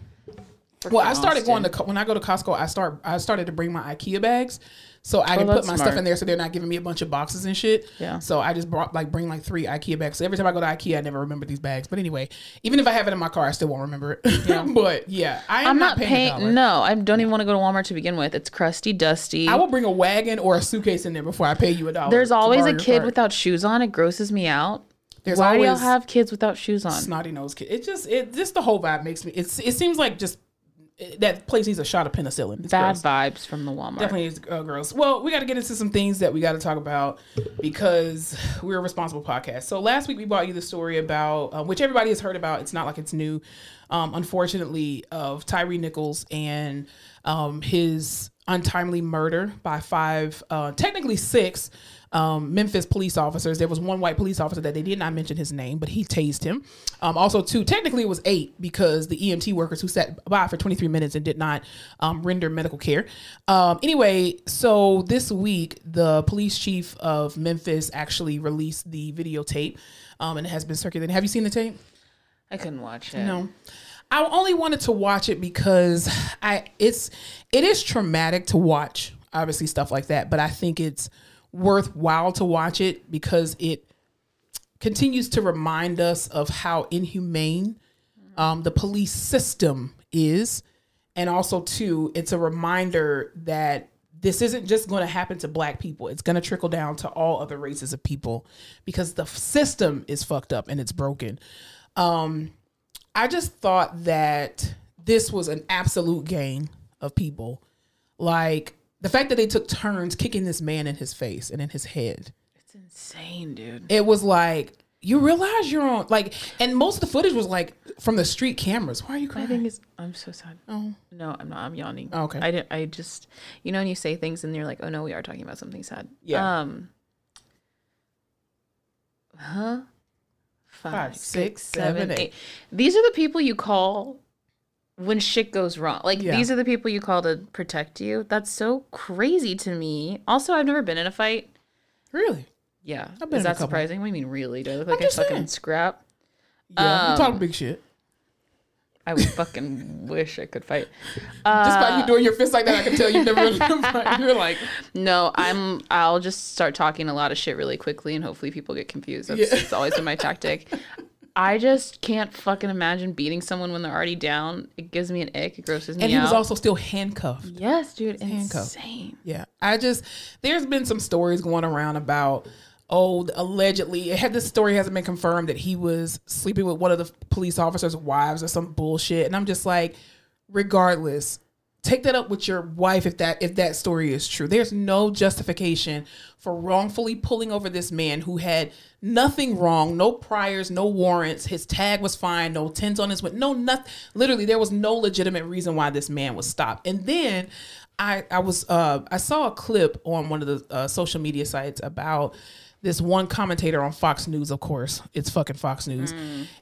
Well, I started going to when I go to Costco. I start I started to bring my IKEA bags, so I oh, can put Oh, my stuff in there, so they're not giving me a bunch of boxes and shit. Yeah. So I just brought like bring like three IKEA bags. So every time I go to IKEA, I never remember these bags. But anyway, even if I have it in my car, I still won't remember it. but yeah, I am I'm not, not paying. paying. No, I don't even want to go to Walmart to begin with. It's crusty, dusty. I will bring a wagon or a suitcase in there before I pay you a dollar. There's always a kid without shoes on. It grosses me out. There's Why do y'all have kids without shoes on? snotty nose kid. It just it just the whole vibe makes me. It's it seems like just that place needs a shot of penicillin. It's Bad gross. vibes from the Walmart. Definitely is uh, gross. Well, we got to get into some things that we got to talk about because we're a responsible podcast. So last week we brought you the story about uh, which everybody has heard about. It's not like it's new, um, unfortunately, of Tyre Nichols and um, his untimely murder by five, uh, technically six. Um, Memphis police officers. There was one white police officer that they did not mention his name, but he tased him. Um, also, two, technically it was eight because the EMT workers who sat by for 23 minutes and did not um, render medical care. Um, anyway, so this week, the police chief of Memphis actually released the videotape um, and it has been circulating. Have you seen the tape? I couldn't watch it. No. I only wanted to watch it because I it's it is traumatic to watch obviously stuff like that, but I think it's worthwhile to watch it because it continues to remind us of how inhumane um, the police system is and also too, it's a reminder that this isn't just going to happen to black people. It's going to trickle down to all other races of people because the system is fucked up and it's broken. Um, I just thought that this was an absolute gang of people. Like the fact that they took turns kicking this man in his face and in his head. It's insane, dude. It was like you realize you're on like, and most of the footage was like from the street cameras. Why are you I crying? think it's. I'm so sad. oh, No, I'm not. I'm yawning. Oh, okay. I didn't. I just, you know, when you say things and you're like, oh no, we are talking about something sad. Yeah. Um. Huh. Five, six, seven, eight. These are the people you call when shit goes wrong. Like Yeah. these are the people you call to protect you. That's so crazy to me. Also, I've never been in a fight. really? Yeah. I've been Is that surprising? What do you mean, really? Do I look like I just fucking saying. scrap? Yeah, Um, you talking big shit. I would fucking wish I could fight. Just Uh, by you doing your fist like that, I can tell you've never really fight. You're like, No, I'm. I'll just start talking a lot of shit really quickly, and hopefully people get confused. That's Yeah. it's always been my tactic. I just can't fucking imagine beating someone when they're already down. It gives me an ick. It grosses me out. and he out. was also still handcuffed. yes, dude, handcuffed. insane. Yeah, I just there's been some stories going around about oh allegedly it had this story hasn't been confirmed that he was sleeping with one of the police officers' wives or some bullshit, and I'm just like, regardless, take that up with your wife if that if that story is true. There's no justification for wrongfully pulling over this man who had nothing wrong, no priors, no warrants. His tag was fine, no tins on his with no nothing. Literally, there was no legitimate reason why this man was stopped. And then I I was uh I saw a clip on one of the uh, social media sites about this one commentator on Fox News, of course, it's fucking Fox News,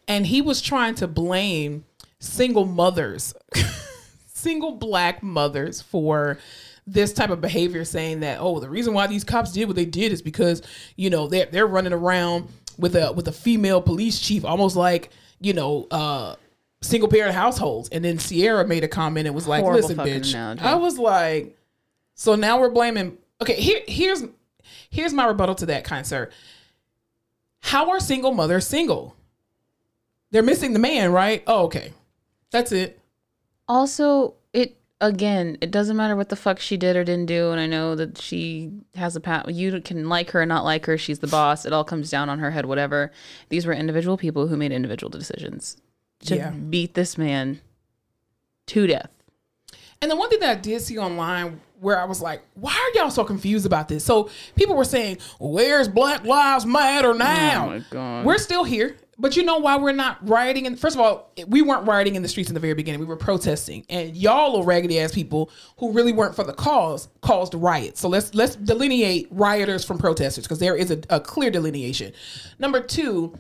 and he was trying to blame single mothers, single black mothers for this type of behavior, saying that oh, the reason why these cops did what they did is because you know they're they're running around with a with a female police chief, almost like you know. uh Single parent households, and then Sierra made a comment and was like, Horrible "Listen, bitch." analogy. I was like, so now we're blaming. Okay, here here's here's my rebuttal to that, kind sir. How are single mothers single? They're missing the man, right? Oh, okay, that's it. Also, it again, it doesn't matter what the fuck she did or didn't do, and I know that she has a pat. You can like her or not like her. She's the boss. It all comes down on her head. Whatever. These were individual people who made individual decisions to Yeah. beat this man to death. And the one thing that I did see online where I was like, why are y'all so confused about this? So people were saying, where's Black Lives Matter oh now? Oh my God. We're still here. But you know why we're not rioting? And first of all, we weren't rioting in the streets in the very beginning. We were protesting, and y'all are raggedy ass people who really weren't for the cause caused riots. So let's let's delineate rioters from protesters because there is a, a clear delineation. Number two,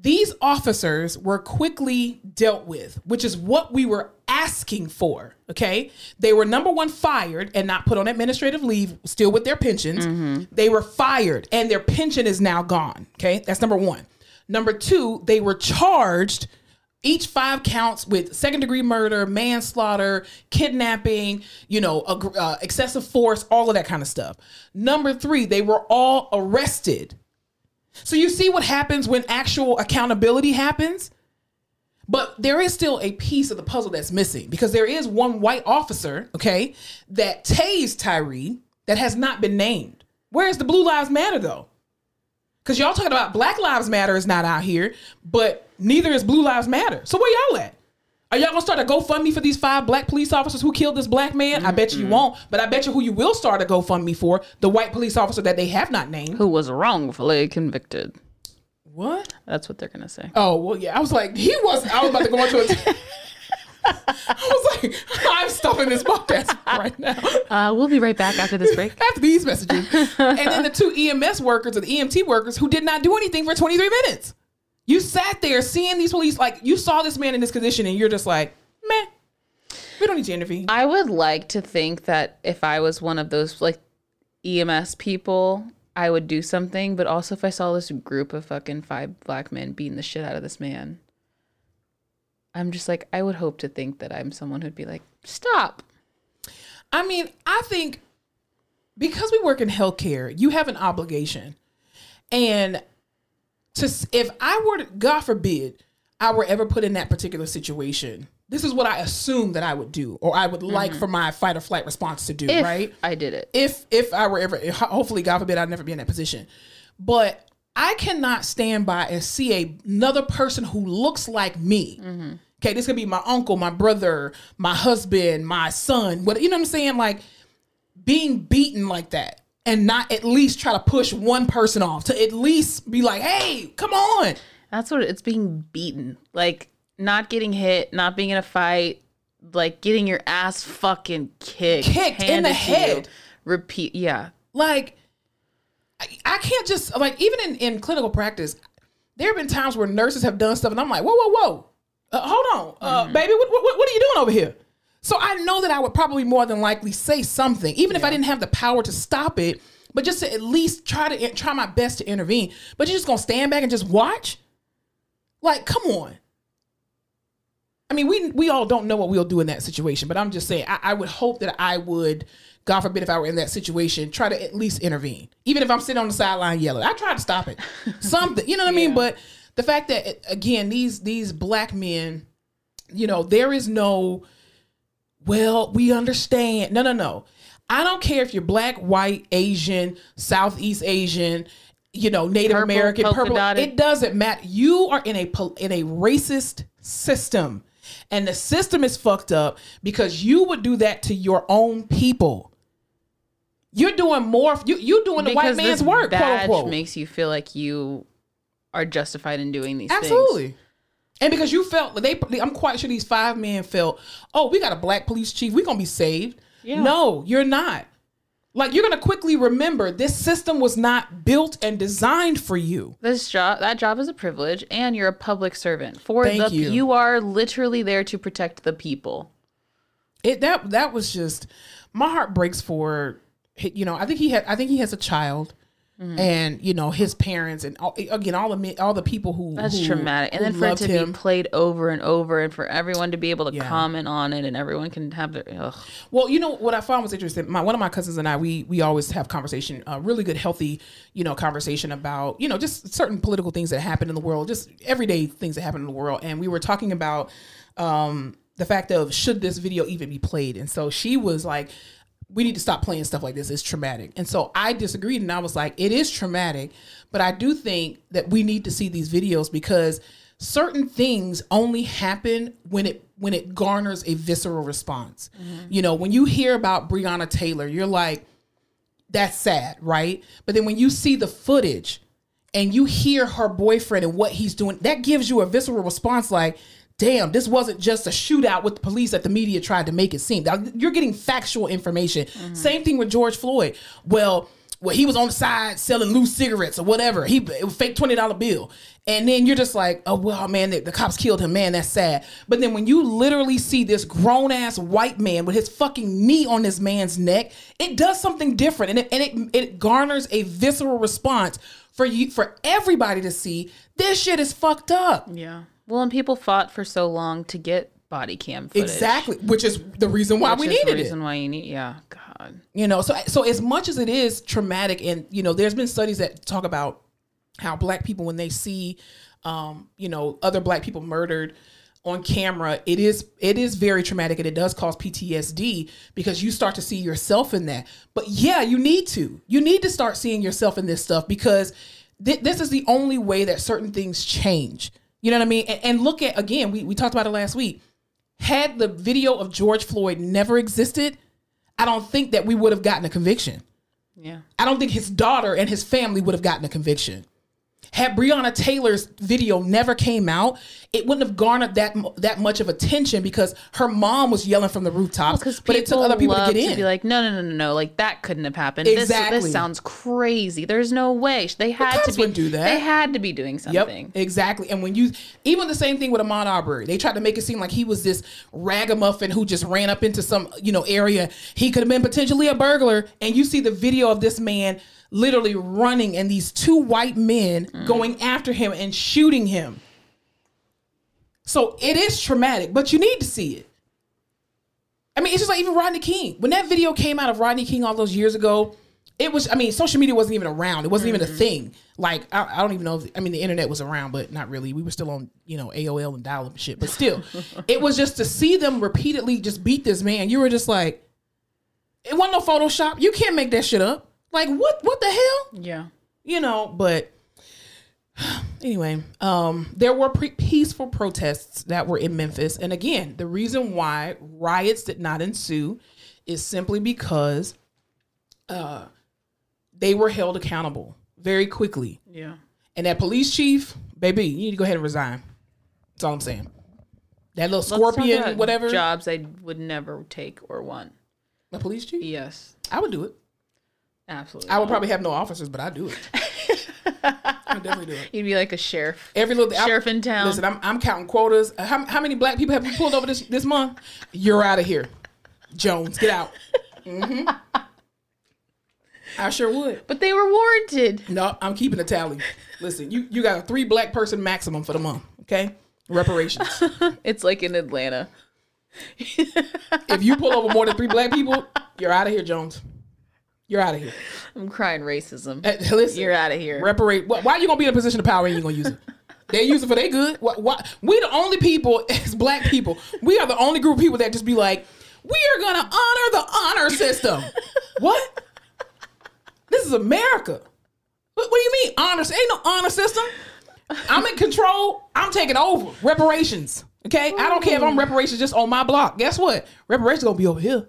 these officers were quickly dealt with, which is what we were asking for. Okay. They were number one fired and not put on administrative leave, still with their pensions. Mm-hmm. They were fired and their pension is now gone. Okay. That's number one. Number two, they were charged each five counts with second degree murder, manslaughter, kidnapping, you know, uh, excessive force, all of that kind of stuff. Number three, they were all arrested. So you see what happens when actual accountability happens? But there is still a piece of the puzzle that's missing because there is one white officer, okay, that tased Tyre that has not been named. Where's the Blue Lives Matter though? Because y'all talking about Black Lives Matter is not out here, but neither is Blue Lives Matter. So where y'all at? Are y'all gonna start a GoFundMe for these five black police officers who killed this black man? I bet you won't, but I bet you who you will start a GoFundMe for the white police officer that they have not named. Who was wrongfully convicted? What? That's what they're gonna say. Oh well, yeah. I was like, he was. I was about to go into it. I was like, I'm stopping this podcast right now Uh, we'll be right back after this break. after these messages. And then the two EMS workers or the EMT workers who did not do anything for 23 minutes. You sat there seeing these police, like you saw this man in this condition, and you're just like, man, we don't need to intervene. I would like to think that if I was one of those like EMS people, I would do something. But also, if I saw this group of fucking five black men beating the shit out of this man, I'm just like, I would hope to think that I'm someone who'd be like, stop. I mean, I think because we work in healthcare, you have an obligation. And to if I were to, God forbid, I were ever put in that particular situation, this is what I assume that I would do, or I would like mm-hmm. for my fight or flight response to do, If right? I did it. if if I were ever hopefully God forbid I'd never be in that position. But I cannot stand by and see a, another person who looks like me. Okay, this could be my uncle, my brother, my husband, my son. What you know what I'm saying? Like being beaten like that and not at least try to push one person off to at least be like, hey, come on. That's what it's being beaten. Like not getting hit, not being in a fight, like getting your ass fucking kicked. Kicked in the head. Repeat. Yeah. like I, I can't just like even in, in clinical practice there have been times where nurses have done stuff and i'm like whoa whoa whoa. Uh, hold on. Uh, baby what, what, what are you doing over here? So i know that i would probably more than likely say something even if i didn't have the power to stop it but just to at least try to try my best to intervene. But you're just gonna stand back and just watch? Like come on. I mean, we we all don't know what we'll do in that situation, but I'm just saying, I, I would hope that I would, God forbid, if I were in that situation, try to at least intervene, even if I'm sitting on the sideline yelling. I try to stop it, something, you know what I mean? But the fact that again, these these black men, you know, there is no, well, we understand. No, no, no. I don't care if you're black, white, Asian, Southeast Asian, you know, Native Purple, American, purple. dotted. It doesn't matter. You are in a in a racist system, and the system is fucked up because you would do that to your own people. You're doing more. You you doing the white man's work, quote badge unquote. makes you feel like you are justified in doing these things. Absolutely. And because you felt they, I'm quite sure these five men felt, oh, we got a black police chief, we're gonna be saved. Yeah. No, you're not. Like you're gonna quickly remember this system was not built and designed for you. This job, that job is a privilege, and you're a public servant for Thank the. you. You are literally there to protect the people. It that that was just my heart breaks for you know I think he had I think he has a child. Mm-hmm. And you know his parents and all, again all the all the people who That's who- traumatic, and then for it to him. be played over and over, and for everyone to be able to Yeah. comment on it, and everyone can have their. Ugh. Well, you know what I found was interesting. My one of my cousins and I, we we always have conversation, a really good, healthy, you know, conversation about you know just certain political things that happen in the world, just everyday things that happen in the world. And we were talking about um, the fact of should this video even be played. And so she was like, "We need to stop playing stuff like this. It's traumatic." And so I disagreed, and I was like, "It is traumatic, but I do think that we need to see these videos because." certain things only happen when it when it garners a visceral response. Mm-hmm. You know, when you hear about Breonna Taylor, you're like, that's sad, right? But then when you see the footage and you hear her boyfriend and what he's doing, that gives you a visceral response like, damn, this wasn't just a shootout with the police that the media tried to make it seem. Now, you're getting factual information. Mm-hmm. Same thing with George Floyd. Well, well, he was on the side selling loose cigarettes or whatever. He it was fake twenty dollar bill, and then you're just like, oh well, man, the, the cops killed him. Man, that's sad. But then when you literally see this grown ass white man with his fucking knee on this man's neck, it does something different, and it and it, it garners a visceral response for you for everybody to see. This shit is fucked up. Yeah. Well, and people fought for so long to get body cam footage. Exactly, which is the reason why Which we is the needed it. reason why you need. Yeah. God. you know so so as much as it is traumatic and you know there's been studies that talk about how black people when they see um you know other black people murdered on camera it is it is very traumatic and it does cause PTSD because you start to see yourself in that but yeah you need to you need to start seeing yourself in this stuff because th- this is the only way that certain things change you know what I mean and, and look at again we, we talked about it last week had the video of George Floyd never existed I don't think that we would have gotten a conviction. Yeah. I don't think his daughter and his family would have gotten a conviction. Had Breonna Taylor's video never came out, it wouldn't have garnered that that much of attention because her mom was yelling from the rooftops. Because but it took other people to get in. be like, no, no, no, no, no, like that couldn't have happened. This, Exactly. this sounds crazy. There's no way they had cops to be. do that. They had to be doing something. Yep, exactly. And when you even the same thing with Ahmaud Arbery, they tried to make it seem like he was this ragamuffin who just ran up into some you know area. He could have been potentially a burglar, and you see the video of this man literally running and these two white men mm. going after him and shooting him. So it is traumatic, but you need to see it. I mean, it's just like even Rodney King. When that video came out of Rodney King all those years ago, it was. I mean, social media wasn't even around. It wasn't even a mm-hmm. thing. Like I, I don't even know. If, I mean, the internet was around, but not really. We were still on you know AOL and dial up shit. But still, it was just to see them repeatedly just beat this man. You were just like, it wasn't no Photoshop. You can't make that shit up. Like what? What the hell? Yeah. you know but anyway um there were pre- peaceful protests that were in memphis and again the reason why riots did not ensue is simply because uh they were held accountable very quickly Yeah. and that police chief baby you need to go ahead and resign that's all i'm saying that little scorpion whatever jobs I would never take or want. the police chief Yes. i would do it Absolutely. i would probably have no officers but i'd do it i definitely do it You'd be like a sheriff. Every little I- Sheriff in town. Listen, I'm, I'm counting quotas. How, how many black people have you pulled over this this month? You're out of here, Jones. Get out. hmm I sure would. But they were warranted. No, I'm keeping a tally. Listen, you you got a three black person maximum for the month. Okay, reparations. It's like in Atlanta. if you pull over more than three black people, you're out of here, Jones. You're out of here. I'm crying racism. Listen, You're out of here. Reparate. Why why are you gonna be in a position of power and you gonna use it? They use it for their good. Why, why? We the only people as black people. We are the only group of people that just be like, we are gonna honor the honor system. what? This is America. What, what do you mean honor? Ain't no honor system. I'm in control. I'm taking over. Reparations. Okay. I don't care if I'm reparations just on my block. Guess what? Reparations gonna be over here.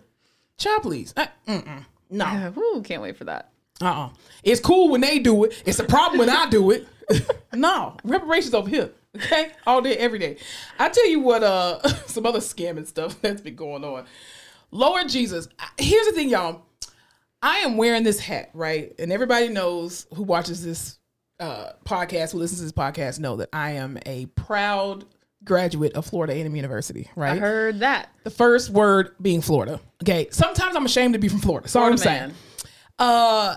Child, please. Uh, mm-mm. No. Uh, Woo, can't wait for that. Uh-uh. It's cool when they do it. It's a problem when I do it. no, reparations over here. Okay, all day, every day. I tell you what, uh, some other scamming stuff that's been going on. Lord Jesus, here's the thing, y'all. I am wearing this hat, right? And everybody knows who watches this uh, podcast, who listens to this podcast, know that I am a proud graduate of Florida A&M University, right? I heard that. The first word being Florida. Okay, sometimes I'm ashamed to be from Florida. So I'm saying. Uh,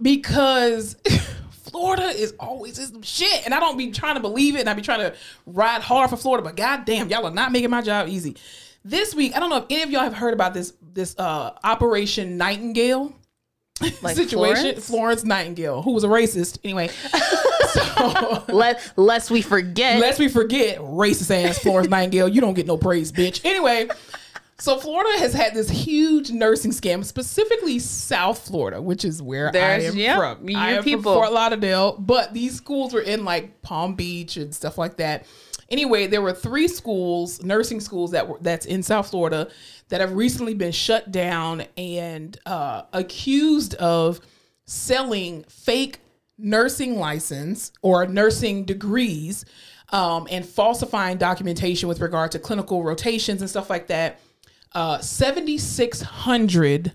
because Florida is always is some shit, and I don't be trying to believe it, and I be trying to ride hard for Florida, but goddamn, y'all are not making my job easy. This week, I don't know if any of y'all have heard about this this uh Operation Nightingale Like situation. Florence? Florence Nightingale, who was a racist, anyway. so, Let, lest we forget. Lest we forget, racist ass Florence Nightingale, you don't get no praise, bitch. Anyway, so Florida has had this huge nursing scam, specifically South Florida, which is where There's- I am yeah, from. I am people. from Fort Lauderdale, but these schools were in like Palm Beach and stuff like that. Anyway, there were three schools, nursing schools that were that's in South Florida that have recently been shut down and uh, accused of selling fake nursing license or nursing degrees um, and falsifying documentation with regard to clinical rotations and stuff like that. Uh, 7,600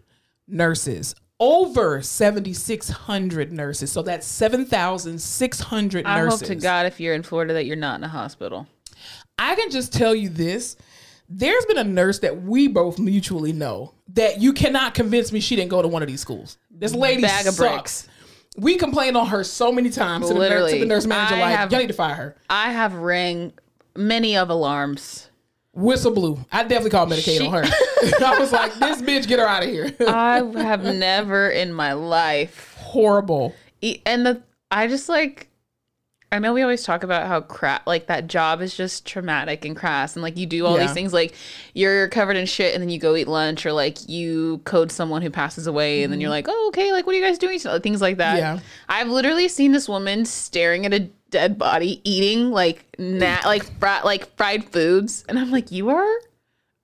nurses, over 7,600 nurses. So that's 7,600 I nurses. hope to God if you're in Florida that you're not in a hospital. I can just tell you this. There's been a nurse that we both mutually know that you cannot convince me she didn't go to one of these schools. This lady Bag of sucks. bricks. We complained on her so many times to the, nurse, to the nurse manager, I like, have- y'all need to fire her. I have rang many of alarms. Whistle blew. I definitely called Medicaid on her. I was like, this bitch, get her out of here. I have never in my life Horrible. E- and the I just like I know we always talk about how crap like that job is just traumatic and crass and like you do all Yeah. these things like you're covered in shit and then you go eat lunch or like you code someone who passes away and then you're like oh okay like what are you guys doing So, things like that Mm-hmm. Yeah. I've literally seen this woman staring at a dead body eating like nat like fri- like fried foods and I'm like you are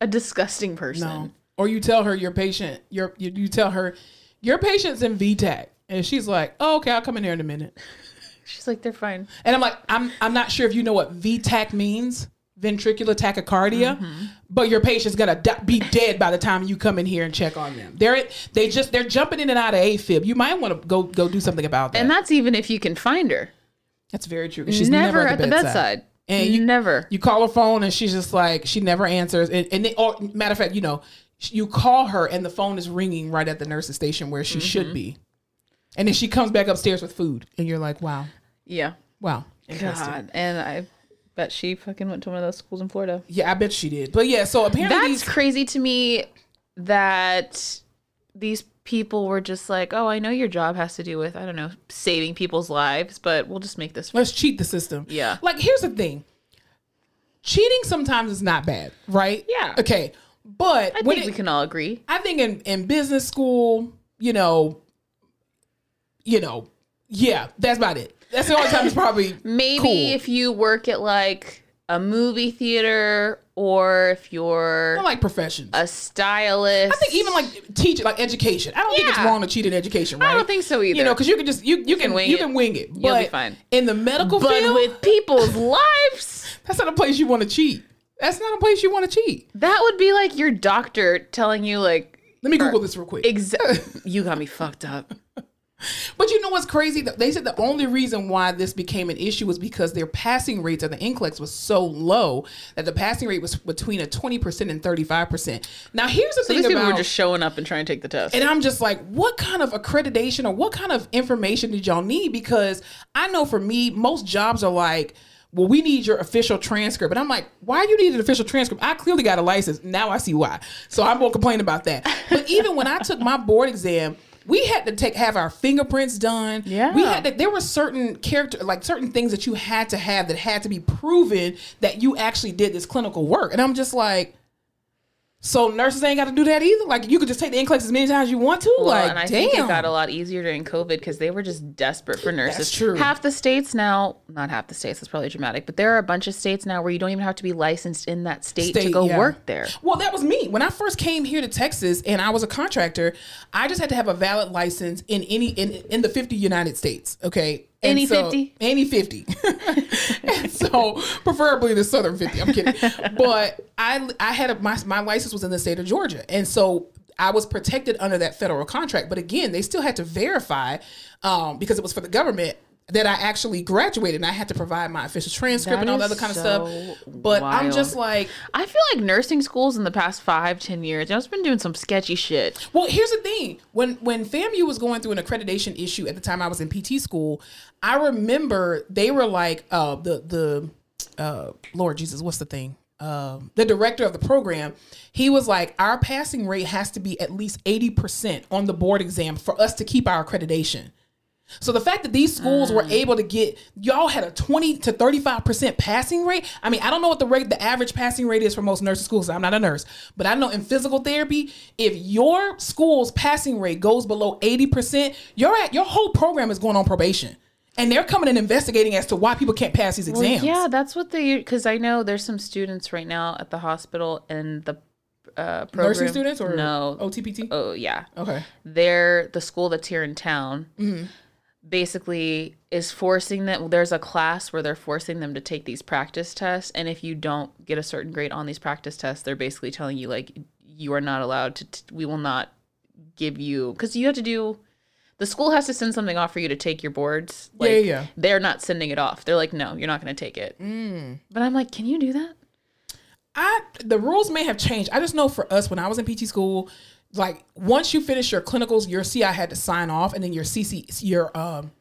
a disgusting person No. Or you tell her your patient, your you, you tell her your patient's in V-tach. And she's like, oh, okay, I'll come in here in a minute. she's like they're fine And I'm like, I'm I'm not sure if you know what V-tach means, ventricular tachycardia, Mm-hmm. but your patient's gonna di- be dead by the time you come in here and check on them. They're they just they're jumping in and out of AFib. You might want to go go do something about that. and that's even if you can find her that's very true. She's never, at the bedside, And you, never you call her phone and she's just like she never answers. And, and they, or matter of fact, you know, you call her and the phone is ringing right at the nurse's station where she Mm-hmm. should be. And then she comes back upstairs with food, and you're like, wow, yeah wow. God, and I bet she fucking went to one of those schools in Florida. Yeah, I bet she did. But yeah, so apparently That's these, crazy to me that these people were just like, "Oh, I know your job has to do with I don't know saving people's lives, but we'll just make this." Let's cheat the system. Yeah. Like here's the thing. Cheating sometimes is not bad, right? Yeah. Okay. But I think it- we can all agree. I think in, in business school, you know, you know, yeah, that's about it. That's the only time it's probably Maybe cool. if you work at like a movie theater or if you're I like professions. a stylist. I think even like teaching, like education. I don't think it's wrong to cheat in education, right? I don't think so either. You know, because you can just you you can, wing you it. can wing it. You'll but be fine. In the medical but field, with people's lives, that's not a place you want to cheat. That's not a place you want to cheat. that would be like your doctor telling you like Let me Google this real quick. exa- you got me fucked up. But you know what's crazy? They said the only reason why this became an issue was because their passing rates at the NCLEX was so low that the passing rate was between a 20% and 35%. Now, here's the So thing these people were just showing up and trying to take the test. and I'm just like, what kind of accreditation or what kind of information did y'all need? Because I know for me, most jobs are like, well, we need your official transcript. And I'm like, why do you need an official transcript? I clearly got a license. Now I see why. So I won't complain about that. But even when I took my board exam, we had to take have our fingerprints done. Yeah. We had to there were certain character like certain things that you had to have that had to be proven that you actually did this clinical work. And I'm just like, so nurses ain't got to do that either. Like you could just take the NCLEX as many times as you want to. Well, like, and I damn. think it got a lot easier during COVID because they were just desperate for nurses. That's true. Half the states now, not half the states, that's probably dramatic, but there are a bunch of states now where you don't even have to be licensed in that state, to go yeah. work there. Well, that was me when I first came here to Texas, and I was a contractor. I just had to have a valid license in any in in the fifty United States. Okay. And Any so- 50? Any fifty. and so, preferably the southern fifty. I'm kidding, but I I had a my my license was in the state of Georgia, and so. I was protected under that federal contract, but again, they still had to verify um, because it was for the government that I actually graduated, and I had to provide my official transcript That and all that other kind of stuff. But I'm just like, I feel like nursing schools in the past five, ten years, I've been doing some sketchy shit. Well, here's the thing. When when FAMU was going through an accreditation issue at the time I was in PT school, I remember they were like, uh, the the uh, Lord Jesus, what's the thing? Um, the director of the program, he was like, our passing rate has to be at least 80% on the board exam for us to keep our accreditation. So the fact that these schools were able to get y'all had a 20 to 35% passing rate. I mean, I don't know what the rate the average passing rate is for most nursing schools. I'm not a nurse, but I know in physical therapy, if your school's passing rate goes below 80%, you're at your whole program is going on probation. And they're coming and investigating as to why people can't pass these Well, exams. yeah, that's what they because I know there's some students right now at the hospital and the uh, program. Nursing students or no? OTPT? Oh yeah, Okay. they're the school that's here in town. Mm-hmm. Basically, is forcing them. There's a class where they're forcing them to take these practice tests, and if you don't get a certain grade on these practice tests, they're basically telling you like you are not allowed to. T- we will not give you because you have to do. The school has to send something off for you to take your boards. Like, Yeah, yeah. They're not sending it off. They're like, no, you're not going to take it. Mm. But I'm like, can you do that? I the rules may have changed. I just know for us when I was in PT school, like once you finish your clinicals, your CI had to sign off, and then your CC your um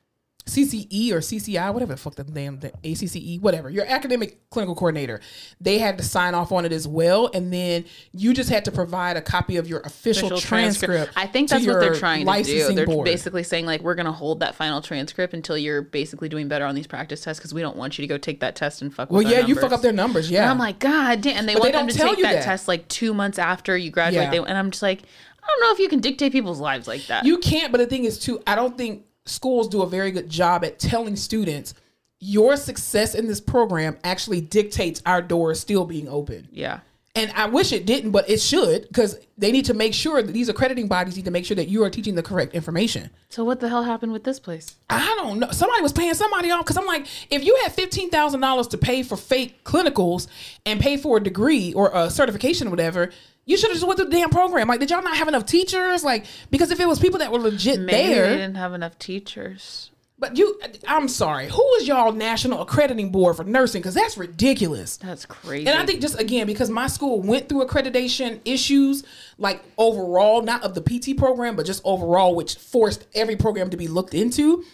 CCE or CCI, whatever the fuck the damn the ACCE, whatever your academic clinical coordinator, they had to sign off on it as well, and then you just had to provide a copy of your official, Official transcript. I think that's what they're trying to do. They're board. basically saying like, we're going to hold that final transcript until you're basically doing better on these practice tests because we don't want you to go take that test and fuck. Well, yeah, you fuck up their numbers. Yeah, And I'm like, God damn. And they But want they them to take that, that. test like two months after you graduate. Yeah. They, and I'm just like, I don't know if you can dictate people's lives like that. You can't, but the thing is too, I don't think schools do a very good job at telling students your success in this program actually dictates our doors still being open. yeah. And I wish it didn't, but it should because they need to make sure that these accrediting bodies need to make sure that you are teaching the correct information. So what the hell happened with this place? I don't know. Somebody was paying somebody off because I'm like, if you had fifteen thousand dollars to pay for fake clinicals and pay for a degree or a certification or whatever, you should have just went through the damn program. Like, did y'all not have enough teachers? Like, because if it was people that were legit Maybe there, they didn't have enough teachers. but you, I'm sorry, who is y'all national accrediting board for nursing? Because that's ridiculous. That's crazy. And I think just again because my school went through accreditation issues, like overall, not of the PT program, but just overall, which forced every program to be looked into.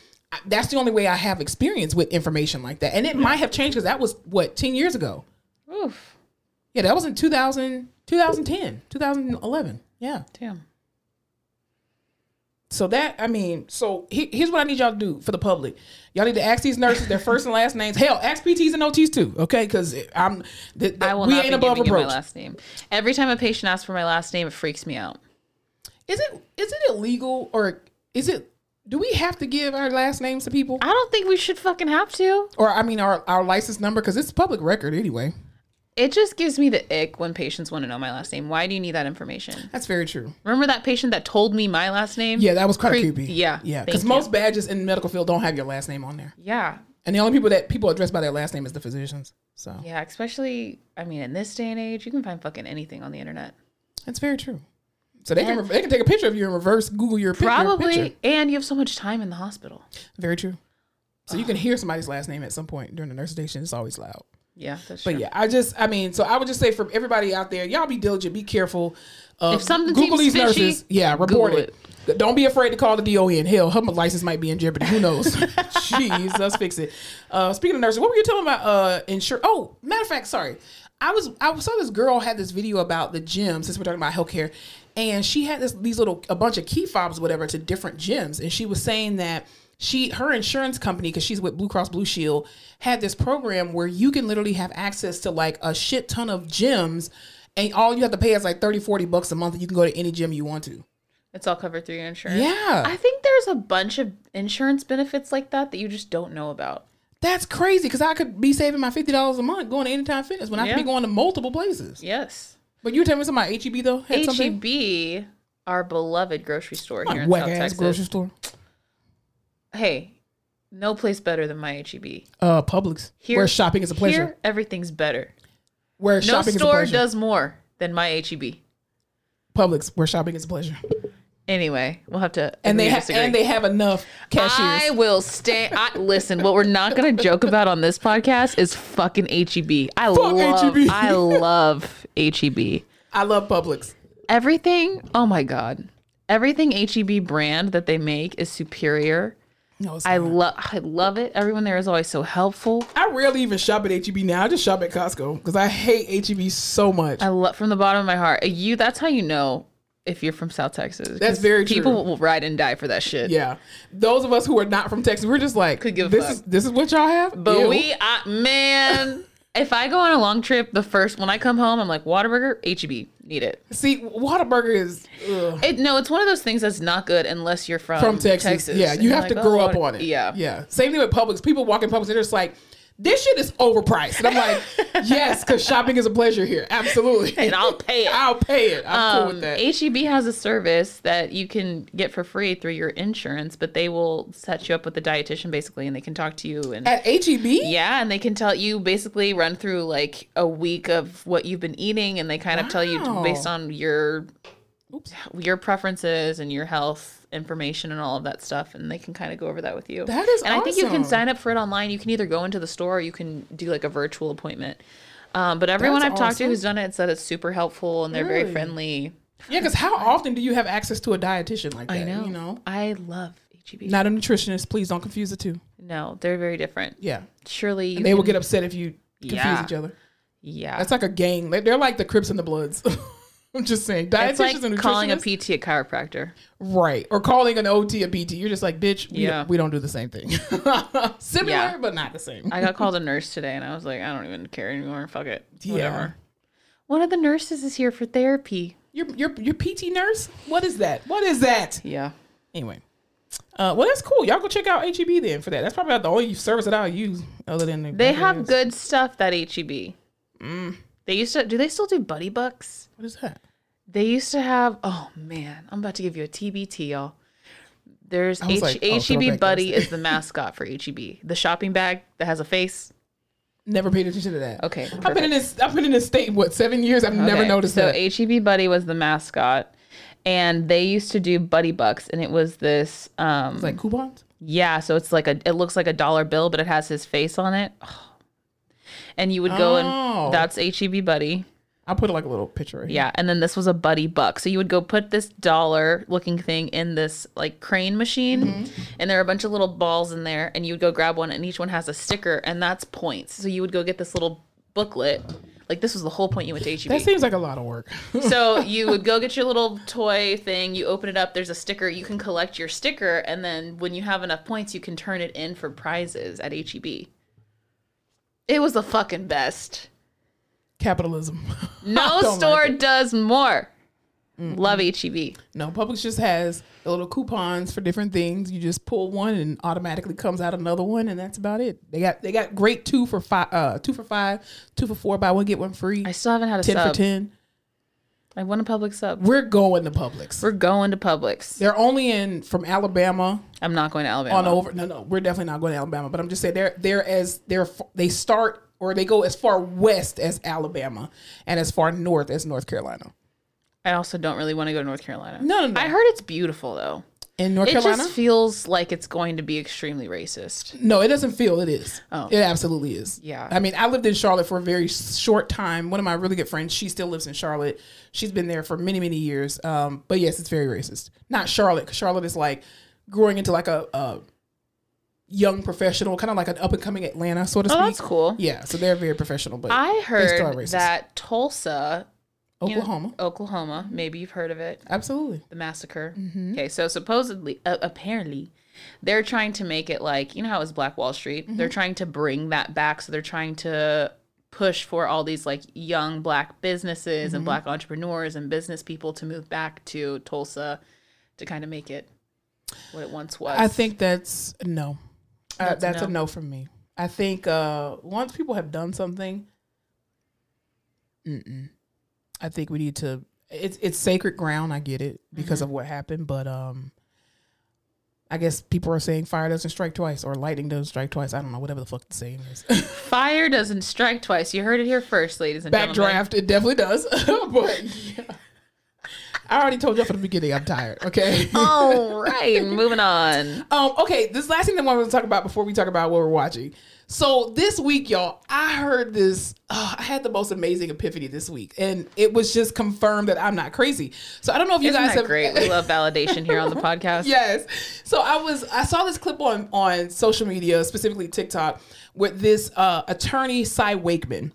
That's the only way I have experience with information like that, and it might have changed because that was what ten years ago. Oof. Yeah, that was in 2000, 2010, 2011. Yeah. Damn. So that I mean, so he, here's what I need y'all to do for the public. Y'all need to ask these nurses their first and last names. Hell, ask PTs and OTs too, okay? Because I'm th- th- I will we not ain't be above giving you my last name. Every time a patient asks for my last name, it freaks me out. Is it is it illegal or is it? Do we have to give our last names to people, I don't think we should fucking have to. or I mean our our license number? Because it's public record anyway. It just gives me the ick when patients want to know my last name. Why do you need that information? That's very true. Remember that patient that told me my last name? Yeah, that was of creepy. yeah, yeah. Because most badges in the medical field don't have your last name on there, Yeah. and the only people that people address by their last name is the physicians. So Yeah, especially I mean in this day and age, you can find fucking anything on the internet. that's very true. So they can And- they can take a picture of you and reverse Google your Probably and you have so much time in the hospital. Very true. So you can hear somebody's last name at some point during the nurse station. It's always loud. Yeah, that's But true. yeah, I just, I mean, so I would just say for everybody out there, y'all be diligent, be careful. Uh, If something Google these fishy, nurses, yeah, report Google it. Don't be afraid to call the DON. Hell, her license might be in jeopardy. Who knows? Jeez, let's fix it. Uh, speaking of nurses, what were you telling about? Uh, insure. Oh, matter of fact, sorry. I was I saw this girl had this video about the gyms since we're talking about healthcare, and she had this these little a bunch of key fobs whatever to different gyms, and she was saying that she her insurance company because she's with Blue Cross Blue Shield had this program where you can literally have access to like a shit ton of gyms, and all you have to pay is like 30, 40 bucks a month, and you can go to any gym you want to. It's all covered through your insurance. Yeah. I think there's a bunch of insurance benefits like that that you just don't know about. That's crazy because I could be saving my fifty dollars a month going to Anytime Fitness when I could be going to multiple places. Yes. But you were telling me something about HEB though? Had? HEB, our beloved grocery store here in South Texas. grocery store. Hey, no place better than my HEB. Uh, Publix. Here, where shopping is a pleasure. Here, everything's better. where No shopping is a store does more than my HEB. Publix, where shopping is a pleasure. Anyway, we'll have to. And they have and they have enough cashiers. I will stay. I, listen, what we're not going to joke about on this podcast is fucking HEB. I love. HEB. I love HEB. I love Publix. Everything. Oh my god. Everything HEB brand that they make is superior. No, it's I love. I love it. Everyone there is always so helpful. I rarely even shop at HEB now. I just shop at Costco because I hate HEB so much. I love from the bottom of my heart. Uh, you. That's how you know if you're from South Texas. That's very true. People will ride and die for that shit. yeah, those of us who are not from Texas, we're just like, Could give this fuck. is this is what y'all have. But Ew. we, I, man, if I go on a long trip, the first when I come home, I'm like Whataburger, HEB, need it. see Whataburger is. It no, it's one of those things that's not good unless you're from from Texas. Yeah, you have to like, grow oh, up on it. Yeah, yeah. Same thing with Publix. People walk in Publix, they're just like, this shit is overpriced, and I'm like, yes, because shopping is a pleasure here. Absolutely, and I'll pay it. I'll pay it. I'm cool Um, with that. HEB has a service that you can get for free through your insurance, but they will set you up with a dietitian basically, and they can talk to you and At HEB, yeah, and they can tell you basically run through like a week of what you've been eating, and they kind of tell you based on your your preferences and your health information and all of that stuff, and they can kind of go over that with you. That is and I think you can sign up for it online. You can either go into the store or you can do like a virtual appointment. Um, but everyone That's I've talked to who's done it said it's super helpful and they're very friendly. yeah, because how often do you have access to a dietitian like that? I know. You know, I love HEB. not a nutritionist. Please don't confuse the two. no, they're very different. Yeah, Surely you they will get upset if you confuse Yeah. each other. Yeah, That's like a gang. They're like the Crips and the Bloods. I'm just saying, dietitians it's like and calling a PT a chiropractor. Right. Or calling an OT a PT. You're just like, bitch, we, Yeah. don't, we don't do the same thing. Similar, Yeah. but not the same. I got called a nurse today, and I was like, I don't even care anymore. Fuck it. Yeah. Whatever. One of the nurses is here for therapy. Your, your, your PT nurse? What is that? What is that? Yeah. Anyway. Uh, well, that's cool. Y'all go check out HEB then for that. That's probably the only service that I'll use other than the. They have good stuff that HEB. They used to. Do they still do Buddy Bucks? What is that? They used to have. Oh man, I'm about to give you a TBT, y'all. There's H, like, oh, HEB Buddy is the mascot for HEB. The shopping bag that has a face. Never paid attention to that. Okay, I've been in this. I've been in this state what seven years. I've never Okay, noticed so that. HEB Buddy was the mascot, and they used to do Buddy Bucks, and it was this. Um, It's like coupons. Yeah, so it's like a it looks like a dollar bill, but it has his face on it. And you would go Oh. and that's HEB Buddy. I'll put like a little picture right here. Yeah, and then this was a Buddy Buck. So you would go put this dollar looking thing in this like crane machine, Mm-hmm. and there are a bunch of little balls in there, and you would go grab one, and each one has a sticker, and that's points. So you would go get this little booklet. Like this was the whole point you went to HEB. That seems like a lot of work. so you would go get your little toy thing, you open it up, there's a sticker, you can collect your sticker, and then when you have enough points, you can turn it in for prizes at HEB. It was the fucking best. Capitalism. No store like does more. Love E HEB. No, Publix just has the little coupons for different things. You just pull one and automatically comes out another one, and that's about it. They got they got great two for five, uh, two for five, two for four, buy one get one free. I still haven't had a ten sub. for ten. I want a Publix sub. We're going to Publix. We're going to Publix. They're only in from Alabama I'm not going to Alabama. on over. No, no, we're definitely not going to Alabama. But I'm just saying they're they're as they're they start or they go as far west as Alabama and as far north as North Carolina. I also don't really want to go to North Carolina. No, no, no. I heard it's beautiful though. In North It Carolina, just feels like it's going to be extremely racist. No, it doesn't feel it is. Oh. It absolutely is. Yeah. I mean, I lived in Charlotte for a very short time. One of my really good friends, she still lives in Charlotte. She's been there for many, many years. Um, but yes, it's very racist. Not Charlotte, because Charlotte is like growing into like a, a young professional, kind of like an up and coming Atlanta, so to Oh, speak. that's cool. Yeah, so they're very professional. But I they still are heard that Tulsa, you know, Oklahoma, Oklahoma, maybe you've heard of it, absolutely. the massacre. Mm-hmm. Okay, so supposedly, uh, apparently, they're trying to make it like you know how it was Black Wall Street. Mm-hmm. They're trying to bring that back. So they're trying to push for all these like young black businesses Mm-hmm. and black entrepreneurs and business people to move back to Tulsa to kind of make it what it once was. I think that's no. Uh, That's that's, a a no from me. I think uh, once people have done something, mm-mm, I think we need to. It's it's sacred ground. I get it because Mm-hmm. of what happened, but um, I guess people are saying fire doesn't strike twice or lightning doesn't strike twice. I don't know whatever the fuck the saying is. fire doesn't strike twice. You heard it here first, ladies and gentlemen. Backdraft, it definitely does. but yeah. I already told you from the beginning. I'm tired. Okay. All right, moving on. Um, okay, this last thing that I want to talk about before we talk about what we're watching. So this week, y'all, I heard this. Uh, I had the most amazing epiphany this week, and it was just confirmed that I'm not crazy. So I don't know if you Isn't guys have. great? We love validation here on the podcast. yes. So I was I saw this clip on on social media, specifically TikTok, with this uh, attorney Cy Wakeman.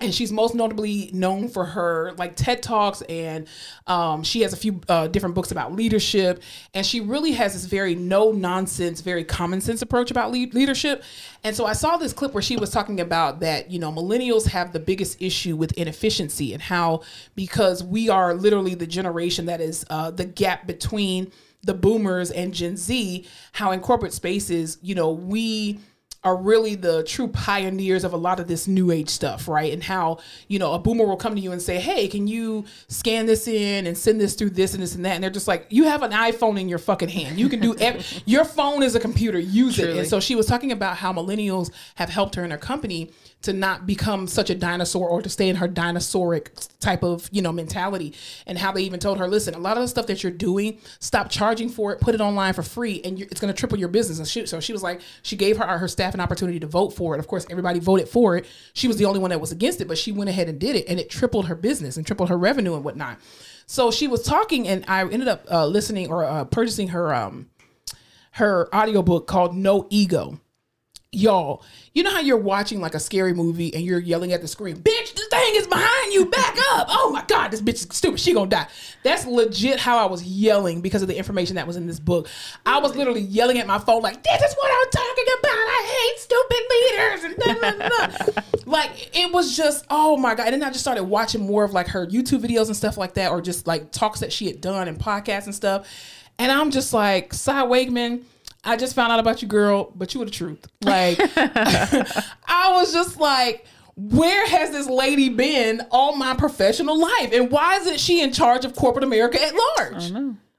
And she's most notably known for her like TED Talks, and um, she has a few uh, different books about leadership. And she really has this very no nonsense, very common sense approach about lead- leadership. And so I saw this clip where she was talking about that, you know, millennials have the biggest issue with inefficiency and how because we are literally the generation that is uh, the gap between the boomers and Gen Z, how in corporate spaces, you know, we are really the true pioneers of a lot of this new age stuff, right? And how, you know, a boomer will come to you and say, Hey, can you scan this in and send this through this and this and that? And they're just like, You have an iPhone in your fucking hand. You can do ev- your phone is a computer, use it. And so she was talking about how millennials have helped her in her company to not become such a dinosaur or to stay in her dinosauric type of you know mentality. And how they even told her listen a lot of the stuff that you're doing stop charging for it put it online for free and it's going to triple your business. And she, so she was like she gave her her staff an opportunity to vote for it. Of course everybody voted for it. She was the only one that was against it but she went ahead and did it and it tripled her business and tripled her revenue and whatnot. So she was talking and i ended up uh, listening or uh, purchasing her um her audiobook called no ego y'all, you know how you're watching like a scary movie and you're yelling at the screen, bitch, this thing is behind you, back up. Oh my God, this bitch is stupid. She gonna die. That's legit how I was yelling because of the information that was in this book. I was literally yelling at my phone, like, this is what I'm talking about. I hate stupid leaders and blah, blah, blah. like it was just, oh my God. And then I just started watching more of like her YouTube videos and stuff like that, or just like talks that she had done and podcasts and stuff. And I'm just like, Cy Wakeman, I just found out about you, girl, but you were the truth. Like, I was just like, where has this lady been all my professional life? And why isn't she in charge of corporate America at large?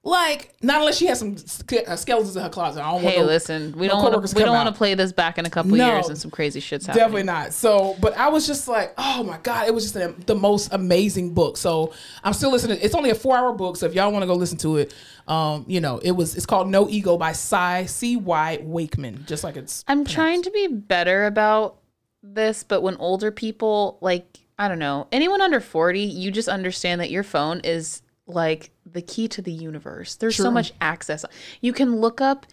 Like, not unless she has some uh, skeletons in her closet. I don't want Hey, no- listen, we no don't want to we don't want to play this back in a couple No. years and some crazy shits happening. Definitely not. So, but I was just like, oh my god, it was just a, the most amazing book. So I'm still listening. It's only a four hour book, so if y'all want to go listen to it, um, you know, it was it's called No Ego by Cy C Y Wakeman, just like it's. I'm trying to be better about this, but when older people like I don't know, anyone under 40, you just understand that your phone is like the key to the universe. There's so much access. You can look up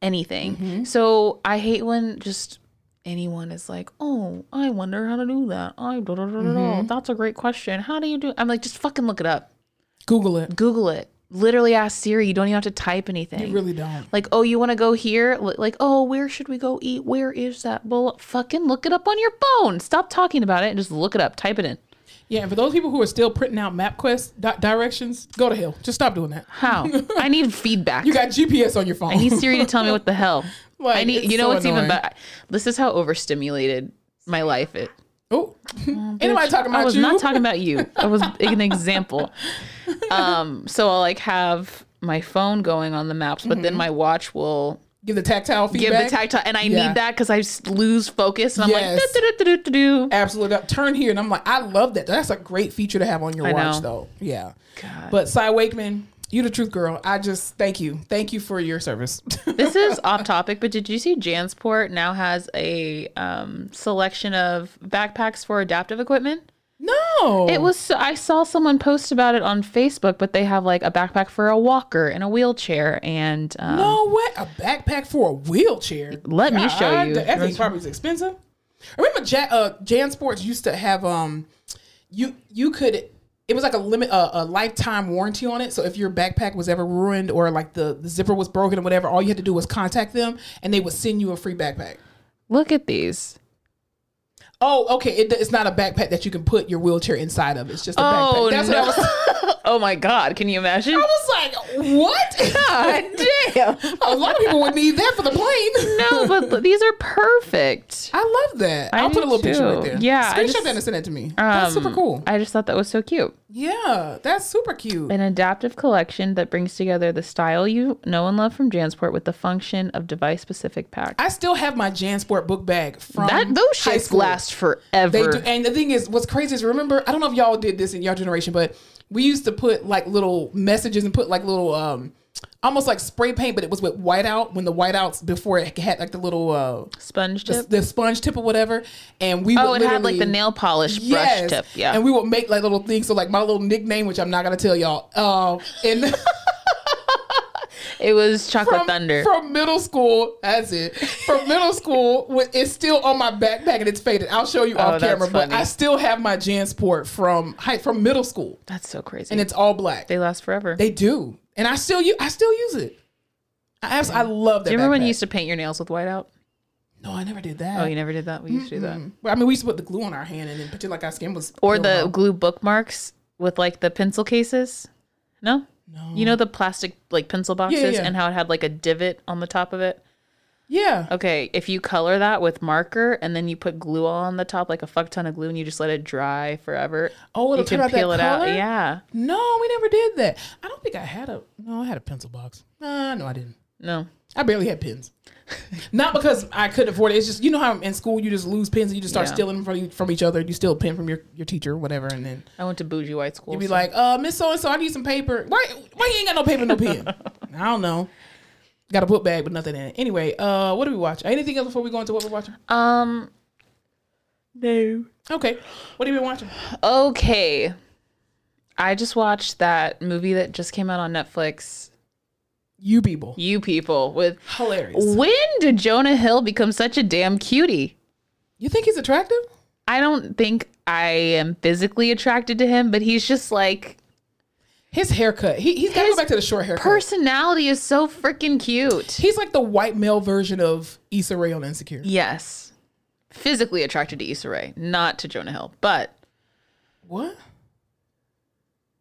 anything. Mm-hmm. So I hate when just anyone is like, "Oh, I wonder how to do that." I da, da, da, Mm-hmm. that's a great question. How do you do? I'm like, just fucking look it up. Google it. Google it. Literally ask Siri. You don't even have to type anything. You really don't. like, oh, you want to go here? Like, oh, where should we go eat? Where is that bowl? Fucking look it up on your phone. Stop talking about it and just look it up. Type it in. Yeah, and for those people who are still printing out MapQuest di- directions, go to hell. Just stop doing that. How? I need feedback. You got GPS on your phone. I need Siri to tell me what the hell. Like, I need. You know so what's even annoying. better? This is how overstimulated my life is. oh, anybody talking about I was you? not talking about you. I was an example. Um, so I'll like have my phone going on the maps, but then my watch will Give the tactile feedback. give the tactile, and I Yeah. need that because I lose focus, and I'm Yes. like, do-do-do-do-do-do. Absolutely. Turn here, and I'm like, I love that. That's a great feature to have on your I watch, know. though. Yeah. God. But Cy Wakeman, you the truth girl. I just thank you. Thank you for your service. this is off topic, but did you see Jansport now has a um, selection of backpacks for adaptive equipment? No. It was I saw someone post about it on Facebook, but they have like a backpack for a walker and a wheelchair and um, No way. A backpack for a wheelchair. Let me show you. That thing probably is expensive. I remember, ja- uh, JanSports used to have um, you you could. It was like a limit, a, a lifetime warranty on it. So if your backpack was ever ruined or like the, the zipper was broken or whatever, all you had to do was contact them, and they would send you a free backpack. look at these. Oh, okay. It, it's not a backpack that you can put your wheelchair inside of. It's just a Oh backpack. That's what I was. oh my god, can you imagine? I was like, what? God damn. a lot of people would need that for the plane. No, but these are perfect. I love that. I I'll put a little picture right there. Yeah, Screenshot just- that and send it to me. that's super Um, cool. I just thought that was so cute. yeah, that's super cute. An adaptive collection that brings together the style you know and love from JanSport with the function of device specific pack. I still have my JanSport book bag from that those shits last forever. They do, and the thing is, what's crazy is remember, I don't know if y'all did this in your generation, but we used to put like little messages and put like little, um, almost like spray paint, but it was with whiteout when the whiteouts before it had like the little uh, Sponge tip. the sponge tip or whatever, and we oh, it had like the nail polish brush Yes. tip. Yeah. And we would make like little things. So like my little nickname, which I'm not gonna tell y'all. Uh, and it was chocolate from, thunder. from middle school, that's it. From middle school, it's still on my backpack and it's faded. I'll show you oh, off Oh, that's camera, but. I still have my JanSport from high, from middle school, That's so crazy. and it's all black. they last forever. They do, and I still use. I still use it. I abs- I love that. Do you remember when you used to paint your nails with whiteout? No, I never did that. Oh, you never did that. We used to do that. Well, I mean, we used to put the glue on our hand and then pretend like our skin was. Or the off. glue bookmarks with like the pencil cases. No. No. You know the plastic like pencil boxes yeah. and how it had like a divot on the top of it. Yeah. Okay, if you color that with marker and then you put glue all on the top, like a fuck ton of glue, and you just let it dry forever. Oh, it'll you can peel it out. Yeah. No, we never did that. I don't think I had a. No, I had a pencil box. Nah, no, I didn't. No. I barely had pens. Not because I couldn't afford it. It's just you know how in school you just lose pens and you just start Yeah. stealing from, from each other. You steal a pen from your, your teacher or whatever, and then I went to bougie white school. you'd be so- like, "Uh, Miss So and So, I need some paper. Why why you ain't got no paper, no pen? I don't know. Got a book bag but nothing in it. Anyway, uh, what do we watch? Anything else before we go into what we're watching? um, no. Okay, what have you been watching? Okay. I just watched that movie that just came out on Netflix. You people, You people with hilarious. when did Jonah Hill become such a damn cutie? You think he's attractive? I don't think I am physically attracted to him, but he's just like His haircut. He he's got to go back to the short haircut. personality is so freaking cute. He's like the white male version of Issa Rae on Insecure. Yes. Physically attracted to Issa Rae, not to Jonah Hill. But What?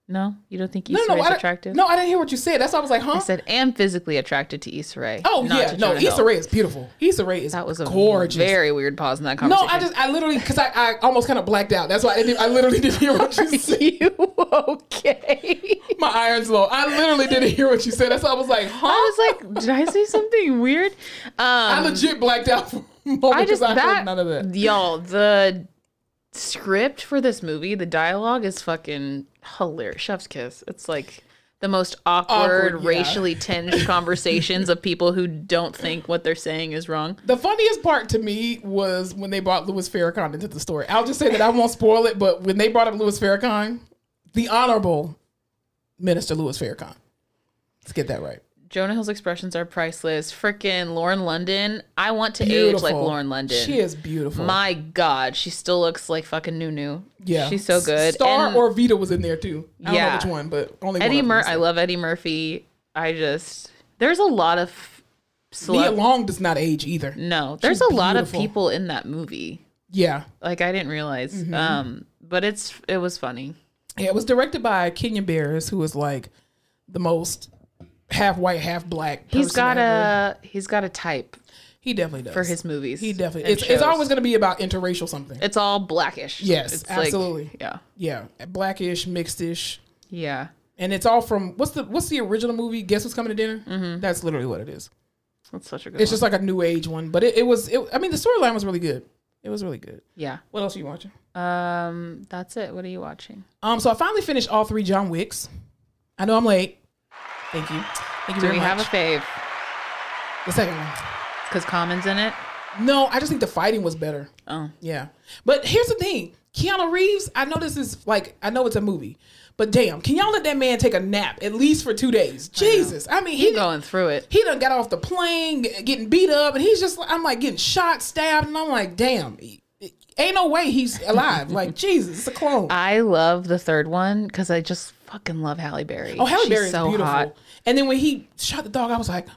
No, you don't think No, Issa no, Rae's I, attractive? no, I didn't hear what you said. That's why I was like, huh? I said am physically attracted to Issa Rae. oh yeah, no, Issa Rae is beautiful. Issa Rae is That was a gorgeous. very weird pause in that conversation. no. I just I literally because I, I almost kind of blacked out. That's why I didn't. I literally didn't hear what you said. you okay? My iron's low. I literally didn't hear what you said. That's why I was like, huh? I was like, did I say something weird? I Um, legit blacked out for a moment I just I that, none of that. y'all the script for this movie, the dialogue is fucking hilarious. Chef's kiss. It's like the most awkward, Awkward, yeah. racially tinged conversations of people who don't think what they're saying is wrong. The funniest part to me was when they brought Louis Farrakhan into the story. I'll just say that I won't spoil it, but when they brought up Louis Farrakhan, the honorable Minister Louis Farrakhan. Let's get that right. Jonah Hill's expressions are priceless. Freaking Lauren London. I want to age like Lauren London. She is beautiful. My God, she still looks like fucking Nunu. yeah, she's so good. Star And or Vita was in there too. I don't Yeah. know which one, but only Eddie one of them Mur. was I love Eddie Murphy. I just there's a lot of Nia celeb- Long does not age either. no. There's She's a lot of people in that movie. Yeah, Like I didn't realize. Mm-hmm. Um, but it's it was funny. yeah. It was directed by Kenya Barris, who is like the most half white, half black. He's got ever. a he's got a type He definitely does for his movies. He definitely. It's, it's always going to be about interracial something. It's all blackish. Yes, It's like- absolutely. yeah. yeah, blackish, mixedish. Yeah. and it's all from what's the what's the original movie? Guess what's coming to dinner? Mm-hmm. That's literally what it is. That's such a good It's one. just like a new age one, but it, it was. It, I mean, the storyline was really good. It was really good. yeah. What else are you watching? Um, that's it. What are you watching? Um, so I finally finished all three John Wicks. I know I'm late. Thank you. Thank you Do very we much. have a fave? the second one. Because Common's in it. No, I just think the fighting was better. Oh, Yeah, but here's the thing: Keanu Reeves. I know this is like I know it's a movie, but damn, can y'all let that man take a nap at least for two days? Jesus, I, mean, he he going through it. he done got off the plane, getting beat up, and he's just I'm like getting shot, stabbed, and I'm like, damn, ain't no way he's alive. like Jesus, it's a clone. I love the third one because I just fucking love Halle Berry. oh, Halle She's Berry is so beautiful. hot. And then when he shot the dog, I was like,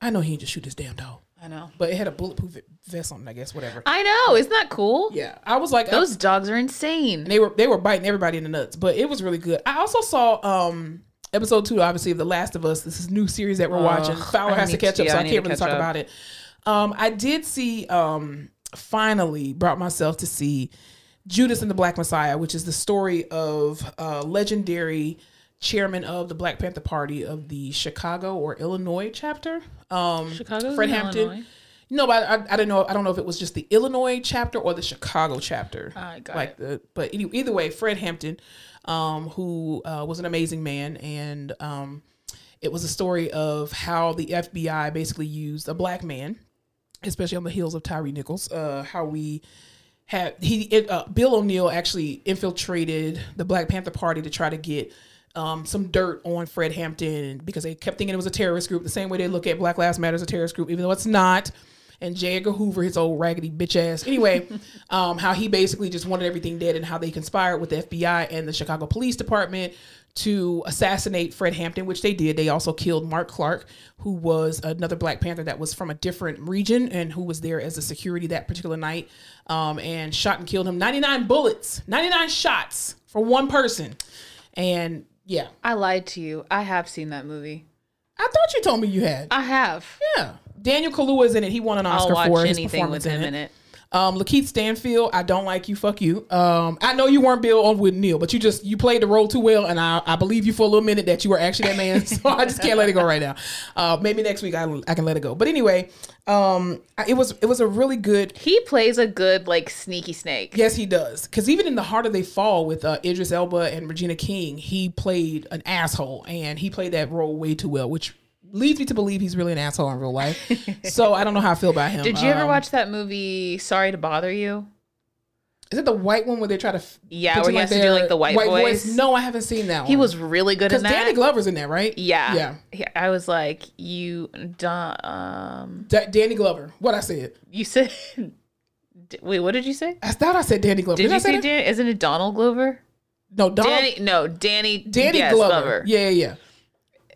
I know he didn't just shoot his damn dog, I know. but it had a bulletproof vest on I guess, whatever. I know. Isn't that cool? Yeah, I was like, Those dogs are insane. they were they were biting everybody in the nuts, but it was really good. I also saw um episode two, obviously, of The Last of Us. This is a new series that we're watching. Fowler has to need to- catch up, yeah, so I I can't really talk up. about it. Um, I did see um finally brought myself to see Judas and the Black Messiah, which is the story of uh legendary chairman of the Black Panther Party of the Chicago or Illinois chapter. Um Chicago's Fred Hampton. Illinois? No, but I, I don't know. I don't know if it was just the Illinois chapter or the Chicago chapter. I got like the, but any, either way, Fred Hampton, um, who uh, was an amazing man, and um, it was a story of how the FBI basically used a black man, especially on the heels of Tyre Nichols. Uh, how we had he it, uh, Bill O'Neal actually infiltrated the Black Panther Party to try to get um, some dirt on Fred Hampton because they kept thinking it was a terrorist group, the same way they look at Black Lives Matter as a terrorist group, even though it's not. And J. Edgar Hoover, his old raggedy bitch ass. Anyway, um, how he basically just wanted everything dead and how they conspired with the FBI and the Chicago Police Department to assassinate Fred Hampton, which they did. They also killed Mark Clark, who was another Black Panther that was from a different region and who was there as a security that particular night, um, and shot and killed him. 99 bullets, 99 shots for one person. And yeah, I lied to you. I have seen that movie. I thought you told me you had. I have. Yeah. Daniel Kaluuya is in it. He won an I'll Oscar watch for his anything performance with him in in it. Um, Lakeith Stanfield, I don't like you. Fuck you. Um, I know you weren't Bill O'Neal, but you just you played the role too well, and I, I believe you for a little minute that you were actually that man. So I just can't let it go right now. Uh, maybe next week I, I can let it go. But anyway, um, I- it was it was a really good. He plays a good like sneaky snake. Yes, he does. Because even in The Harder They Fall with uh, Idris Elba and Regina King, he played an asshole, and he played that role way too well, which leads me to believe he's really an asshole in real life. so I don't know how I feel about him. Did you ever Um, watch that movie Sorry to Bother You? Is it the white one where they try to? f- Yeah, where he has to do, like, the white white voice? No, I haven't seen that one. He was really good in that. Danny Glover's in there, right? yeah. yeah. I was like, you, da- um, Da- Danny Glover. What I said? you said, wait, what did you say? I thought I said Danny Glover. Did, I you say say that? Dan? Isn't it Donald Glover? No, Don, Danny, no, Danny, Danny yes, Glover. Yeah, yeah, yeah.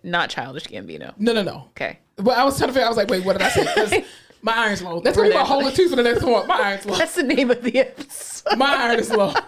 Not Childish Gambino. No, no, no. Okay. But I was trying to figure. I was like, wait, what did I say? 'Cause my iron's low. That's gonna be my whole two for the next one. My iron's low. That's the name of the episode. My iron is low.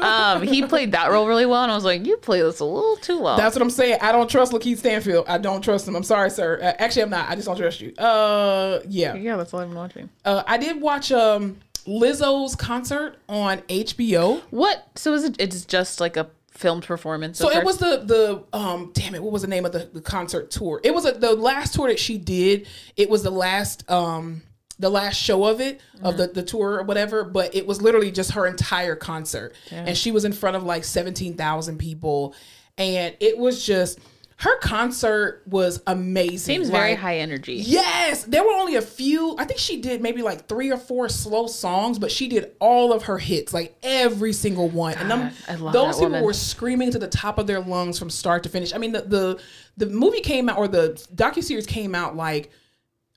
Um, he played that role really well, and I was like, you play this a little too well. That's what I'm saying. I don't trust Lakeith Stanfield. I don't trust him. I'm sorry, sir. Uh, actually, I'm not. I just don't trust you. Uh, yeah. yeah, that's all I've been watching. Uh, I did watch um Lizzo's concert on HBO. What? So is it? It's just like a filmed performance. So it was the the um damn it what was the name of the, the concert tour? It was a, the last tour that she did. It was the last um the last show of it of the the tour or whatever. But it was literally just her entire concert, and she was in front of like seventeen thousand people, and it was just her concert was amazing. Seems very high energy. Yes, there were only a few. I think she did maybe like three or four slow songs, but she did all of her hits, like every single one. and them, God, I love those people woman. were screaming to the top of their lungs from start to finish. I mean, the the, the movie came out or the docu series came out like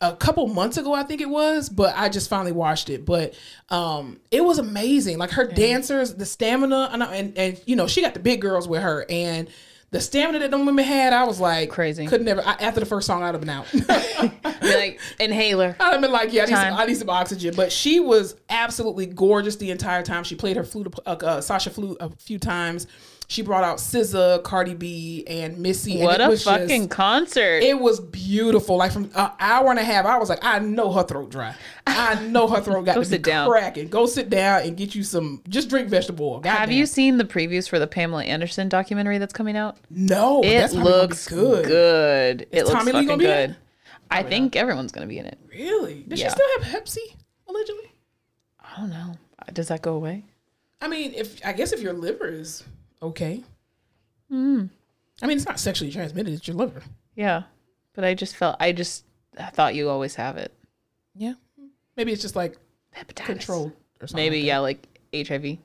a couple months ago, I think it was, but I just finally watched it. But um, it was amazing. Like her dancers, the stamina, and, and and you know she got the big girls with her, and the stamina that them women had, I was like Crazy. Could never. I, after the first song, I'd have been out. Like inhaler. I'd have been like, yeah, I need, some, I need some oxygen. But she was absolutely gorgeous the entire time. She played her flute, uh, uh, Sasha flute a few times. She brought out SZA, Cardi B, and Missy. and What it a was just- fucking concert. it was beautiful. Like from an hour and a half, I was like, I know her throat dry. I know her throat got Go to sit be down. cracking. Go sit down and get you some. Just drink vegetable oil. Have you seen the previews for the Pamela Anderson documentary that's coming out? No, It that's probably gonna be looks good. good. It looks Tommy Lee fucking be good. it? I think everyone's gonna be in it. Really? Does Yeah. she still have Hep C? Allegedly. I don't know. Does that go away? I mean, if I guess if your liver is okay. Hmm. I mean, it's not sexually transmitted. It's your liver. Yeah, but I just felt I just I thought you always have it. Yeah. Maybe it's just like Hepatitis. controlled or something. Maybe like yeah, like HIV.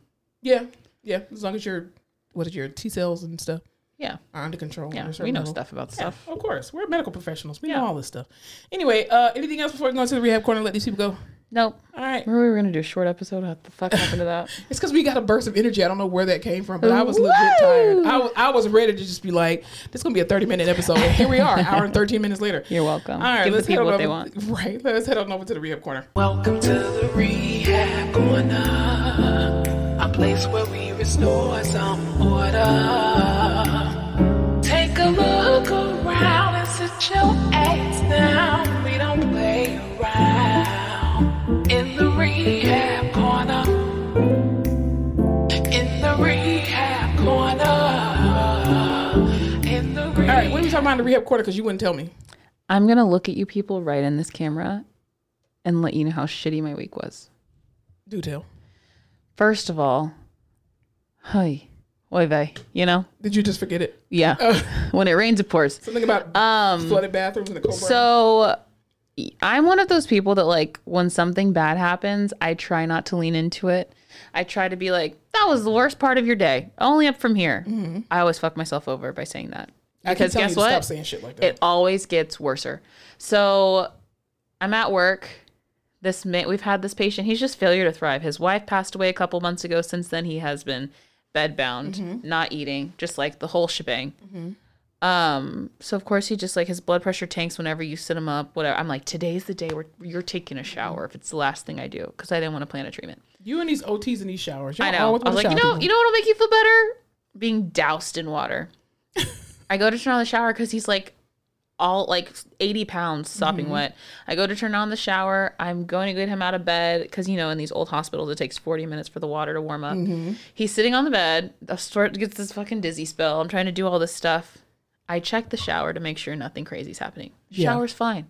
Yeah. Yeah. As long as your what is your T cells and stuff Yeah, are under control. yeah. We know level. stuff about Yeah, stuff. of course. We're medical professionals. We Yeah. know all this stuff. Anyway, uh, anything else before we go into the rehab corner let these people go? Nope. All right. Remember we were gonna do a short episode. What the fuck happened to that? It's because we got a burst of energy. I don't know where that came from, but I was legit Woo! tired. I was, ready to just be like, this is going to be a 30 minute episode. And here we are, hour and 13 minutes later. You're welcome. All right, Give the let's head people on what they over- want. Right. Let's head on over to the rehab corner. Welcome to the rehab corner, a place where we restore some order. Take a look around and sit your ass down. We don't play around talking about in the recap corner. In the rehab corner? Alright, we were talking about the rehab corner because you wouldn't tell me. I'm gonna look at you people right in this camera and let you know how shitty my week was. Do tell. First of all, hi, oy vey, you know? Did you just forget it? Yeah. when it rains, it pours. Something about Um, flooded bathrooms and the cold So I'm one of those people that like when something bad happens, I try not to lean into it. I try to be like, that was the worst part of your day. Only up from here. Mm-hmm. I always fuck myself over by saying that. Because guess what? Stop saying shit like that. It always gets worser. So I'm at work. This ma- we've had this patient. He's just failure to thrive. His wife passed away a couple months ago. Since then, he has been bedbound, mm-hmm. not eating, just like the whole shebang. Mm-hmm. Um. So of course he just like his blood pressure tanks whenever you sit him up. Whatever. I'm like, today's the day where you're taking a shower. If it's the last thing I do, because I didn't want to plan a treatment. you and these OTs and these showers. I know. I was like, you know, people. you know what'll make you feel better? Being doused in water. I go to turn on the shower because he's like all like 80 pounds sopping Mm-hmm. wet. I go to turn on the shower. I'm going to get him out of bed because, you know, in these old hospitals, it takes 40 minutes for the water to warm up. Mm-hmm. He's sitting on the bed. I start gets this fucking dizzy spell. I'm trying to do all this stuff. I check the shower to make sure nothing crazy's happening. Yeah. Shower's fine.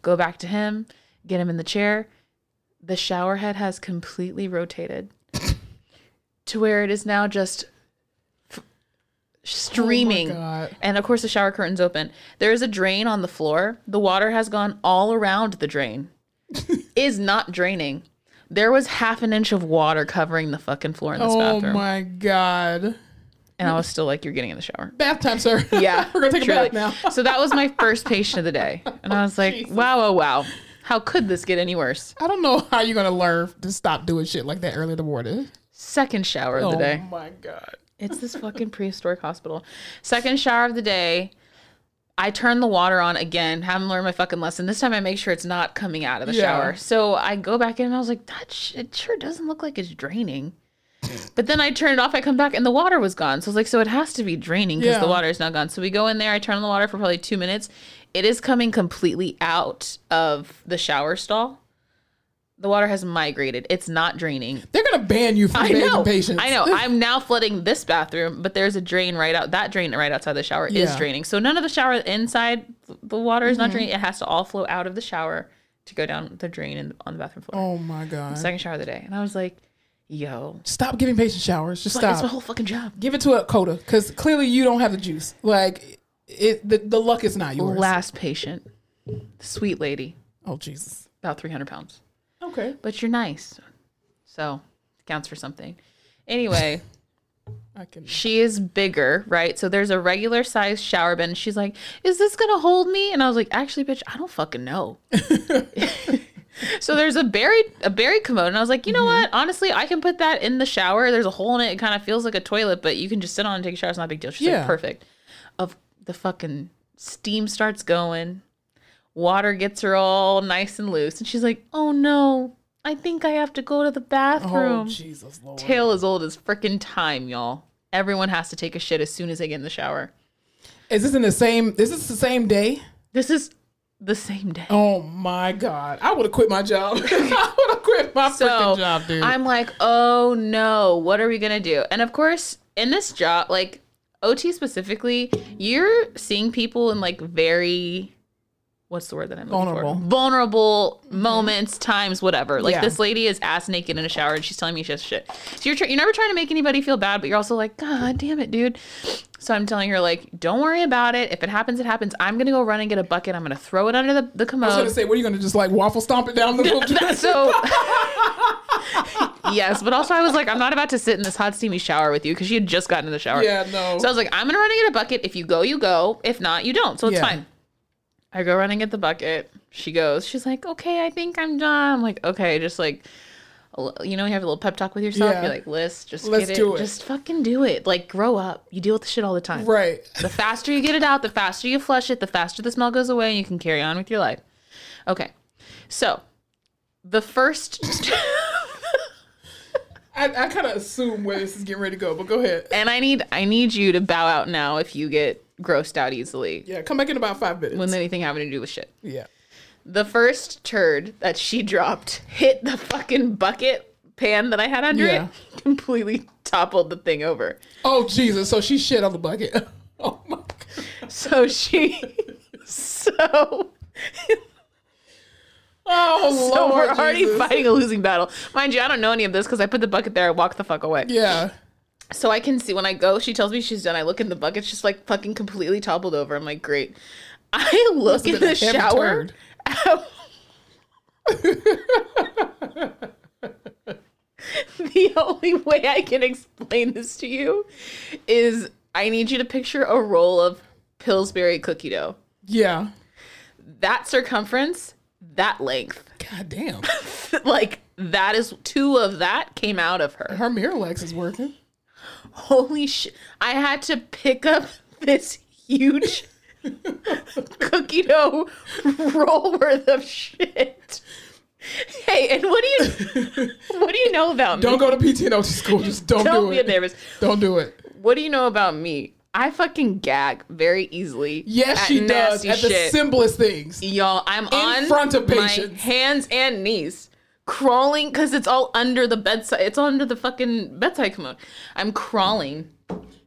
Go back to him, get him in the chair. The shower head has completely rotated to where it is now just f- streaming. Oh and of course, the shower curtain's open. There is a drain on the floor. The water has gone all around the drain. is not draining. There was half an inch of water covering the fucking floor in this Oh bathroom. Oh my God. And I was still like, you're getting in the shower. Bath time, sir. Yeah. We're going to take truly. a bath now. so that was my first patient of the day. And I was like, Jesus. wow, oh, wow. How could this get any worse? I don't know how you're going to learn to stop doing shit like that early in the morning. Second shower of the oh day. Oh my God. It's this fucking prehistoric hospital. Second shower of the day. I turn the water on again. Haven't learned my fucking lesson. This time I make sure it's not coming out of the Yeah. shower. So I go back in and I was like, that sh- it sure doesn't look like it's draining. But then I turn it off. I come back and the water was gone. So I was like, so it has to be draining because Yeah. the water is not gone. So we go in there. I turn on the water for probably two minutes. It is coming completely out of the shower stall. The water has migrated. It's not draining. They're going to ban you from I know. patients. I know. I'm now flooding this bathroom, but there's a drain right out. That drain right outside the shower is draining. So none of the shower inside the water is not mm-hmm. draining. It has to all flow out of the shower to go down the drain in, on the bathroom floor. Oh my God. Second shower of the day, and I was like, "Yo, Stop giving patients showers. Just stop. that's my whole fucking job." Give it to a COTA because clearly you don't have the juice. Like, it the, the luck is not yours. Last patient, sweet lady, oh Jesus. about 300 pounds. Okay. But you're nice. So counts for something. Anyway, I can. she is bigger, right? So there's a regular size shower bin. She's like, Is this going to hold me? And I was like, Actually, bitch, I don't fucking know. so there's a buried a bari commode. And I was like, You know Mm-hmm. what? Honestly, I can put that in the shower. There's a hole in it. It kind of feels like a toilet, but you can just sit on and take a shower. It's not a big deal. She's Yeah. like, Perfect. Of the fucking steam starts going. Water gets her all nice and loose. And she's like, Oh no, I think I have to go to the Oh bathroom. Jesus Lord. Tale as old as freaking time, y'all. Everyone has to take a shit as soon as they get in the shower. Is this in the same? This is this the same day? This is the same day. Oh my God! I would have quit my job. I would have quit my so freaking job, dude. I'm like, oh no, what are we gonna do? And of course, in this job, like OT specifically, you're seeing people in like very what's the word that I'm looking Vulnerable. for? Vulnerable mm-hmm. moments, times, whatever. Like Yeah. this lady is ass naked in a shower and she's telling me she has shit. So you're tr- you're never trying to make anybody feel bad, but you're also like, God damn it, dude. So I'm telling her like, don't worry about it. If it happens, it happens. I'm gonna go run and get a bucket. I'm gonna throw it under the, the commode. I was gonna say, what are you gonna just like waffle stomp it down the little so yes, but also I was like, I'm not about to sit in this hot steamy shower with you because she had just gotten in the shower. Yeah, no. So I was like, I'm gonna run and get a bucket. If you go, you go. If not, you don't. So it's Yeah. fine. I go run and get the bucket. She goes. She's like, okay, I think I'm done. I'm like, okay, just like. You know, you have a little pep talk with yourself. Yeah. You're like, Liz, just Let's get it. do it." Just fucking do it. Like, grow up. You deal with the shit all the time. right. The faster you get it out, the faster you flush it, the faster the smell goes away, and you can carry on with your life. Okay. So, the first. I, I kind of assume where this is getting ready to go, but go ahead. and I need I need you to bow out now if you get grossed out easily Yeah, come back in about five minutes. with anything having to do with shit. yeah. The first turd that she dropped hit the fucking bucket pan that I had under Yeah. it, completely toppled the thing over. Oh Jesus! So she shit on the bucket. oh my God. So she so Oh so Lord we're already Jesus. fighting a losing battle. Mind you, I don't know any of this because I put the bucket there, I walked the fuck away. Yeah. So I can see when I go, she tells me she's done. I look in the bucket, she's like fucking completely toppled over. I'm like, great. I look in the shower. the only way I can explain this to you is I need you to picture a roll of Pillsbury cookie dough. Yeah. That circumference, that length. God damn. like that is two of that came out of her. Her Miralax is working. Holy shit. I had to pick up this huge cookie dough roll worth of shit. Hey, and what do you what do you know about me? Don't go to PT school. Just don't, Don't do be it. nervous. Don't do it. What do you know about me? I fucking gag very easily. Yes, at she does. At the simplest things. Y'all, I'm on front of my patients. hands and knees, crawling because it's all under the bedside. It's all under the fucking bedside commode. I'm crawling.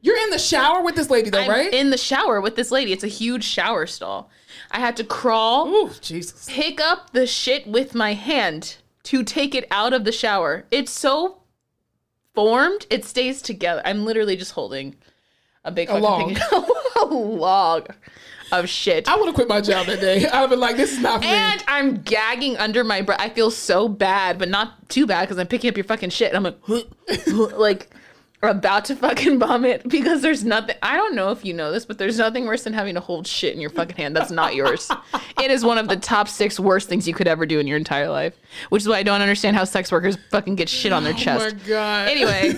You're in the shower with this lady, though, I'm right? in the shower with this lady. It's a huge shower stall. I had to crawl, Ooh, Jesus. pick up the shit with my hand to take it out of the shower. It's so formed, it stays together. I'm literally just holding a big fucking log. thing- a log of shit. I would have quit my job that day. I'd have been like, this is not for me. And I'm gagging under my breath. I feel so bad, but not too bad because I'm picking up your fucking shit. And I'm like, like, about to fucking vomit because there's nothing. I don't know if you know this, but there's nothing worse than having to hold shit in your fucking hand that's not yours. it is one of the top six worst things you could ever do in your entire life, which is why I don't understand how sex workers fucking get shit on their Oh chest. my God. Anyway,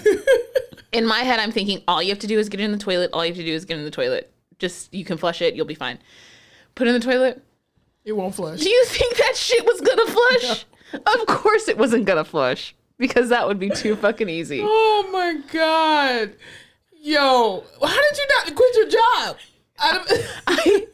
in my head, I'm thinking all you have to do is get in the toilet. All you have to do is get in the toilet. Just you can flush it. You'll be fine. Put it in the toilet. it won't flush. Do you think that shit was gonna flush? Of course it wasn't gonna flush because that would be too fucking easy. Oh my God. Yo, how did you not quit your job? I, I,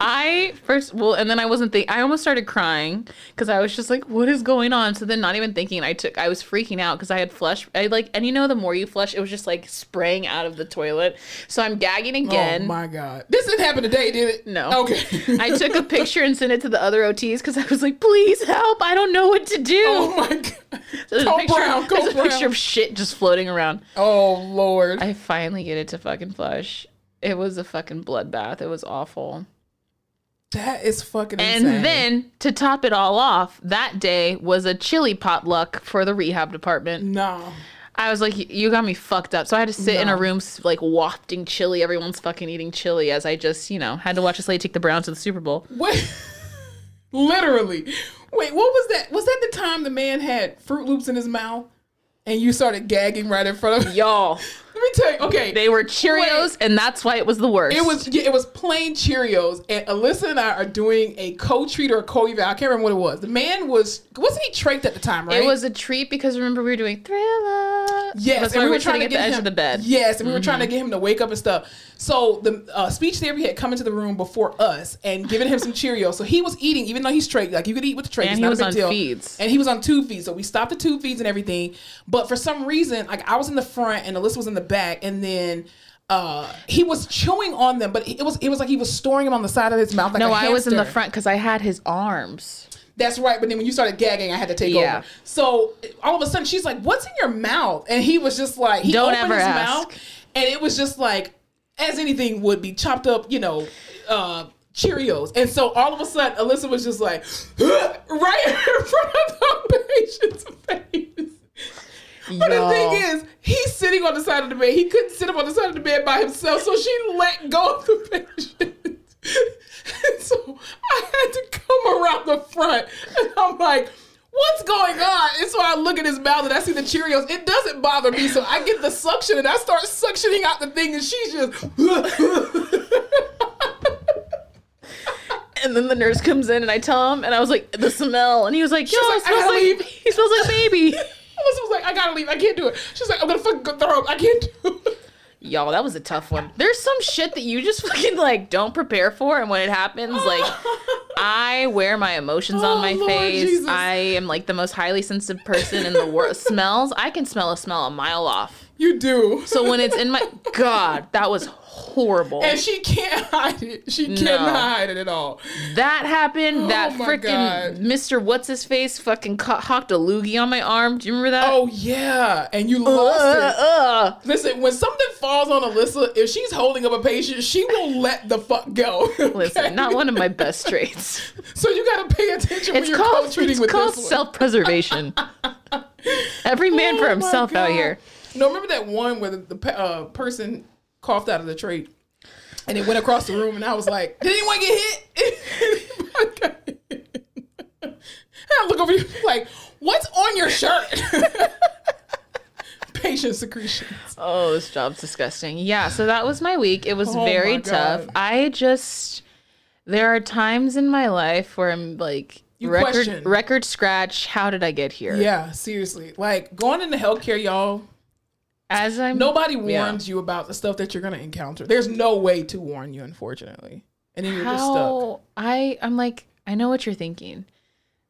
I first well, and then I wasn't think. I almost started crying because I was just like, "What is going on?" So then, not even thinking, I took. I was freaking out because I had flush. I like, and you know, the more you flush, it was just like spraying out of the toilet. So I'm gagging oh again. oh my God. This didn't happen today, did it? No. Okay. I took a picture and sent it to the other OTs because I was like, "Please help! I don't know what to do." oh my God. There's Go a picture, brown, go there's a brown. picture of shit just floating around. Oh Lord. I finally get it to fucking flush. It was a fucking bloodbath. It was awful. That is fucking And insane. then to top it all off, that day was a chili potluck for the rehab department. no. I was like, you got me fucked up. So I had to sit in a room like wafting chili. Everyone's fucking eating chili as I just, you know, had to watch us lady take the Browns to the Super Bowl. Wait, literally. Wait, what was that? Was that the time the man had Fruit Loops in his mouth and you started gagging right in front of Y'all, Let me tell you. Okay, they were Cheerios, and that's why it was the worst. It was yeah, it was plain Cheerios, and Alyssa and I are doing a co-treat or a co-eval. I can't remember what it was. The man was wasn't he trached at the time, right? It was a treat because remember we were doing Thriller. Yes, that's and we we were trying to get the edge him, of the bed. Mm-hmm. Yes, and we were trying to get him to wake up and stuff. So the uh, speech therapy had come into the room before us and given him some Cheerios. So he was eating, even though he's straight, like you could eat with the tray. And it's he not was a big on deal. feeds. And he was on tube feeds. So we stopped the tube feeds and everything. But for some reason, like I was in the front and Alyssa was in the back, and then. Uh, he was chewing on them, but it was it was like he was storing them on the side of his mouth. Like No, I was in the front because I had his arms. That's right. But then when you started gagging, I had to take Yeah. over. So all of a sudden, she's like, "What's in your mouth?" And he was just like, he Don't opened ever his ask. mouth, and it was just like, as anything would be, chopped up, you know, uh, Cheerios. And so all of a sudden, Alyssa was just like, right in front of the patient's face. But the thing is, he's sitting on the side of the bed. He couldn't sit up on the side of the bed by himself, so she let go of the patient. And so I had to come around the front, and I'm like, "What's going on?" And so I look at his mouth, and I see the Cheerios. It doesn't bother me, so I get the suction, and I start suctioning out the thing, and she's just. And then the nurse comes in and I tell him, and I was like, the smell. And he was like, yo, like, smells like, he smells like baby. Alyssa was like, "I gotta leave. I can't do it." She's like, "I'm gonna fucking go throw up. I can't do it." Y'all, that was a tough one. There's some shit that you just fucking like don't prepare for, and when it happens, like I wear my emotions Oh, on my Lord face. Jesus. I am like the most highly sensitive person in the world. Smells, I can smell a smell a mile off. You do. So when it's in my God, that was horrible. and she can't hide it. She cannot hide it at all. that happened. that Oh my freaking Mr. What's his face fucking co- hawked a loogie on my arm. Do you remember that? Oh yeah, and you lost Uh, it. uh. Listen, when something falls on Alyssa, if she's holding up a patient, she will let the fuck go. okay? Listen, not one of my best traits. So you gotta pay attention when It's you're called, co-treating it's with called this one. self-preservation. Every man for Oh my himself out here. No, remember that one where the, the uh, person coughed out of the tray, and it went across the room, and I was like, "Did anyone get hit?" and I look over you like, "What's on your shirt?" Patient secretions. Oh, this job's disgusting. Yeah, so that was my week. It was Oh very tough. I just there are times in my life where I'm like You record question. record scratch, how did I get here? Yeah, seriously. Like going into healthcare, y'all. As I'm Nobody Yeah. warns you about the stuff that you're gonna encounter. There's no way to warn you, unfortunately. And then you're just stuck. how I I'm like, I know what you're thinking.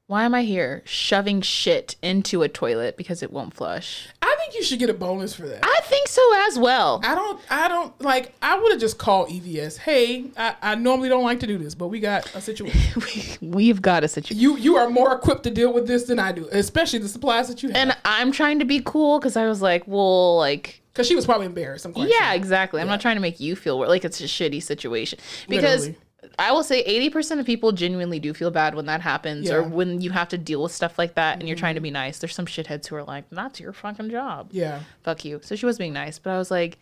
Why am I here shoving shit into a toilet because it won't flush? I think you should get a bonus for that. I think so as well. I don't. I don't like. I would have just called EVS. Hey, I, I normally don't like to do this, but we got a situation. We've got a situation. you you are more equipped to deal with this than I do, especially the supplies that you have. And I'm trying to be cool because I was like, well, like, Because she was probably embarrassed. I'm quite yeah, sure. exactly. I'm not trying to make you feel like it's a shitty situation because Literally. I will say 80% of people genuinely do feel bad when that happens or Yeah. Mm-hmm. when you have to deal with stuff like that and you're trying to be nice. There's some shitheads who are like, that's your fucking job. Yeah. Fuck you. So she was being nice, but I was like,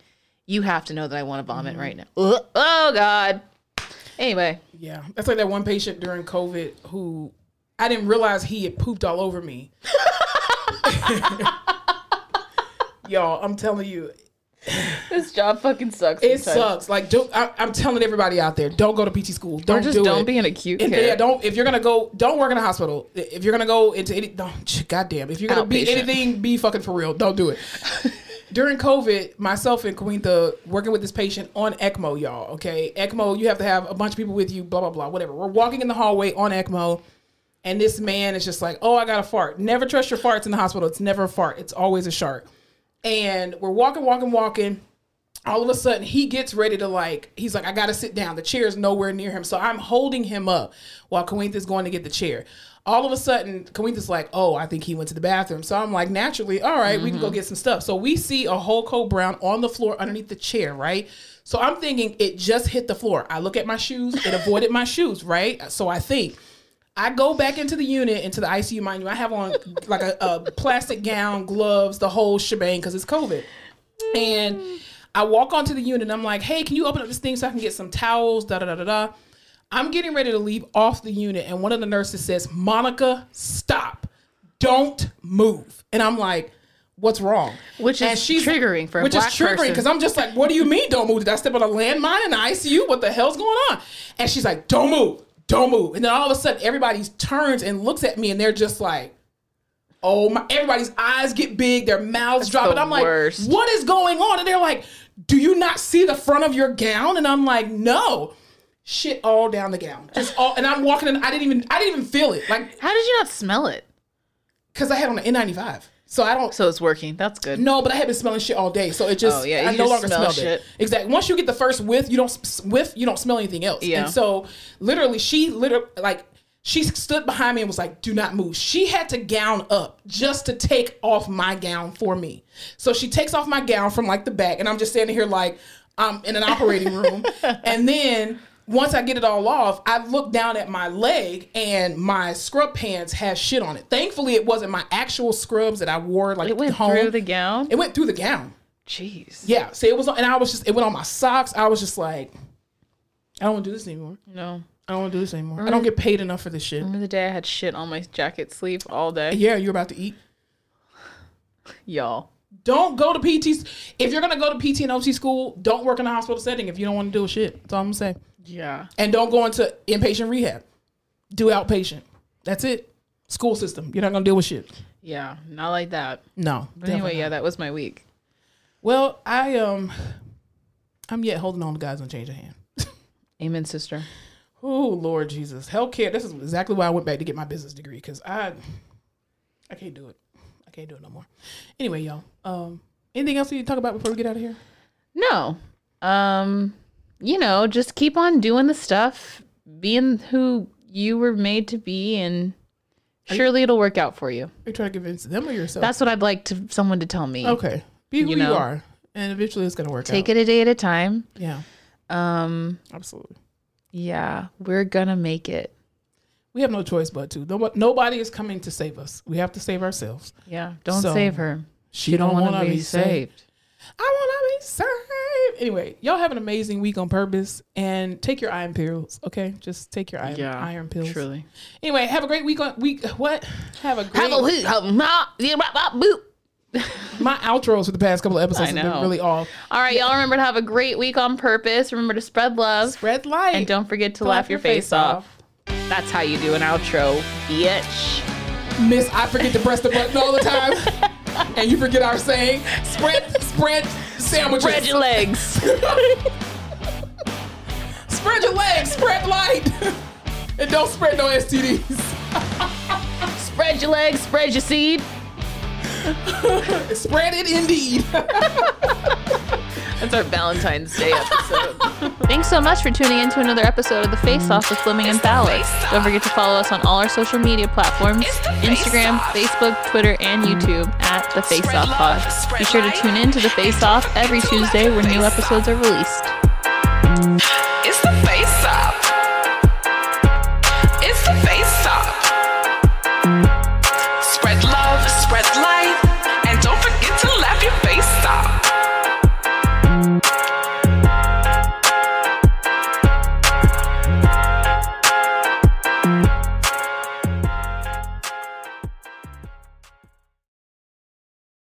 you have to know that I want to vomit Mm-hmm. right now. Ugh. Oh, God. Anyway, Yeah. That's like that one patient during COVID who I didn't realize he had pooped all over me. Y'all, I'm telling you, this job fucking sucks. it sometimes. sucks. Like, don't, I, I'm telling everybody out there, don't go to PT school. Don't Or just do don't it. be in acute If, care. yeah, don't. If you're gonna go, don't work in a hospital. If you're gonna go into any, don't. Goddamn. If you're gonna be anything, be fucking for real. Don't do it. During COVID, myself and Quinta working with this patient on ECMO, y'all. Okay, ECMO. You have to have a bunch of people with you. Blah blah blah. Whatever. We're walking in the hallway on ECMO, and this man is just like, "Oh, I got a fart." Never trust your farts in the hospital. It's never a fart. It's always a shark. And we're walking, walking, walking. All of a sudden he gets ready to like he's like i gotta sit down. The chair is nowhere near him. So i'm holding him up while Cointh is going to get the chair. All of a sudden Cointh is like oh i think he went to the bathroom. So i'm like naturally all right, we can go mm-hmm. get some stuff. So we see a whole coat brown on the floor underneath the chair right? So i'm thinking it just hit the floor. I look at my shoes. It avoided my shoes right? So i think I go back into the unit, into the ICU, mind you. I have on like a, a plastic gown, gloves, the whole shebang because it's COVID. And I walk onto the unit and I'm like, hey, can you open up this thing so I can get some towels? Da da da da da. I'm getting ready to leave off the unit, and one of the nurses says, Monica, stop. Don't move. And I'm like, what's wrong? Which And is she's- triggering for a which is triggering because I'm just like, what do you mean don't move? Did I step on a landmine in the ICU? What the hell's going on? And she's like, don't move, don't move. And then all of a sudden, everybody turns and looks at me, and they're just like, oh my! Everybody's eyes get big, their mouths drop, the and I'm like, worst. what is going on? And they're like, do you not see the front of your gown? And I'm like, no. Shit all down the gown, just all, and I'm walking, and I didn't even, I didn't even feel it, like, How did you not smell it? cause I had on an N95, so I don't, So it's working. That's good. no, but I had been smelling shit all day, so it just Oh, yeah, I no just longer smell shit. it. Exactly. Once you get the first whiff, you don't whiff, you don't smell anything else. Yeah. And so literally, she literally like she stood behind me and was like, "Do not move." She had to gown up just to take off my gown for me. So she takes off my gown from like the back, and I'm just standing here like I'm in an operating room, and then. Once I get it all off, I look down at my leg and my scrub pants have shit on it. Thankfully, it wasn't my actual scrubs that I wore like It went home. through the gown. It went through the gown. Jeez. Yeah. See, it was, and I was just, it went on my socks. I was just like, I don't want to do this anymore. No. I don't want to do this anymore. I don't get paid enough for this shit. Remember the day I had shit on my jacket sleeve all day? Yeah, you're about to eat. Y'all. Don't go to PT. If you're gonna go to PT and OT school, don't work in a hospital setting if you don't want to do a shit. That's all I'm gonna say. Yeah. And don't go into inpatient rehab. Do outpatient. That's it. School system. You're not gonna deal with shit. Yeah. Not like that. No. But anyway, yeah, that was my week. Well, I um, I'm yet holding on to guys on change of hand. Amen, sister. Oh Lord Jesus, healthcare. This is exactly why I went back to get my business degree because I, I can't do it. Can't do it no more. Anyway, y'all. Um, anything else we need to talk about before we get out of here? No. Um, you know, just keep on doing the stuff, being who you were made to be, and surely it'll work out for you. Are you trying to convince them or yourself? That's what I'd like to someone to tell me. okay. Be who you, know. are, and eventually it's gonna work out. Take out. it a day at a time. Yeah, Um, absolutely. yeah, we're gonna make it. We have no choice but to. Nobody, nobody is coming to save us. We have to save ourselves. Yeah, don't So, save her. She, You don't, want wanna to be saved. I want to be saved. Anyway, y'all have an amazing week on purpose, and take your iron pills. Okay, just take your iron, yeah, iron pills. Truly. Anyway, have a great week on week. What? Have a great. Have a boop. My outros for the past couple of episodes have been really off. All right, y'all remember to have a great week on purpose. Remember to spread love. Spread light. And don't forget to laugh your face off. That's how you do an outro, bitch. Miss, I forget to press the button all the time, and you forget our saying. Spread, spread sandwiches. Spread your legs. Spread your legs. Spread light, and don't spread no STDs. spread your legs. Spread your seed. Spread it indeed. That's our Valentine's Day episode. Thanks so much for tuning in to another episode of The Face Off with Fleming and Fowler. Don't forget to follow us on all our social media platforms Instagram, Facebook, Twitter, and YouTube at The Face Off Pod. Be sure to tune in to The Face Off every Tuesday where new episodes are released.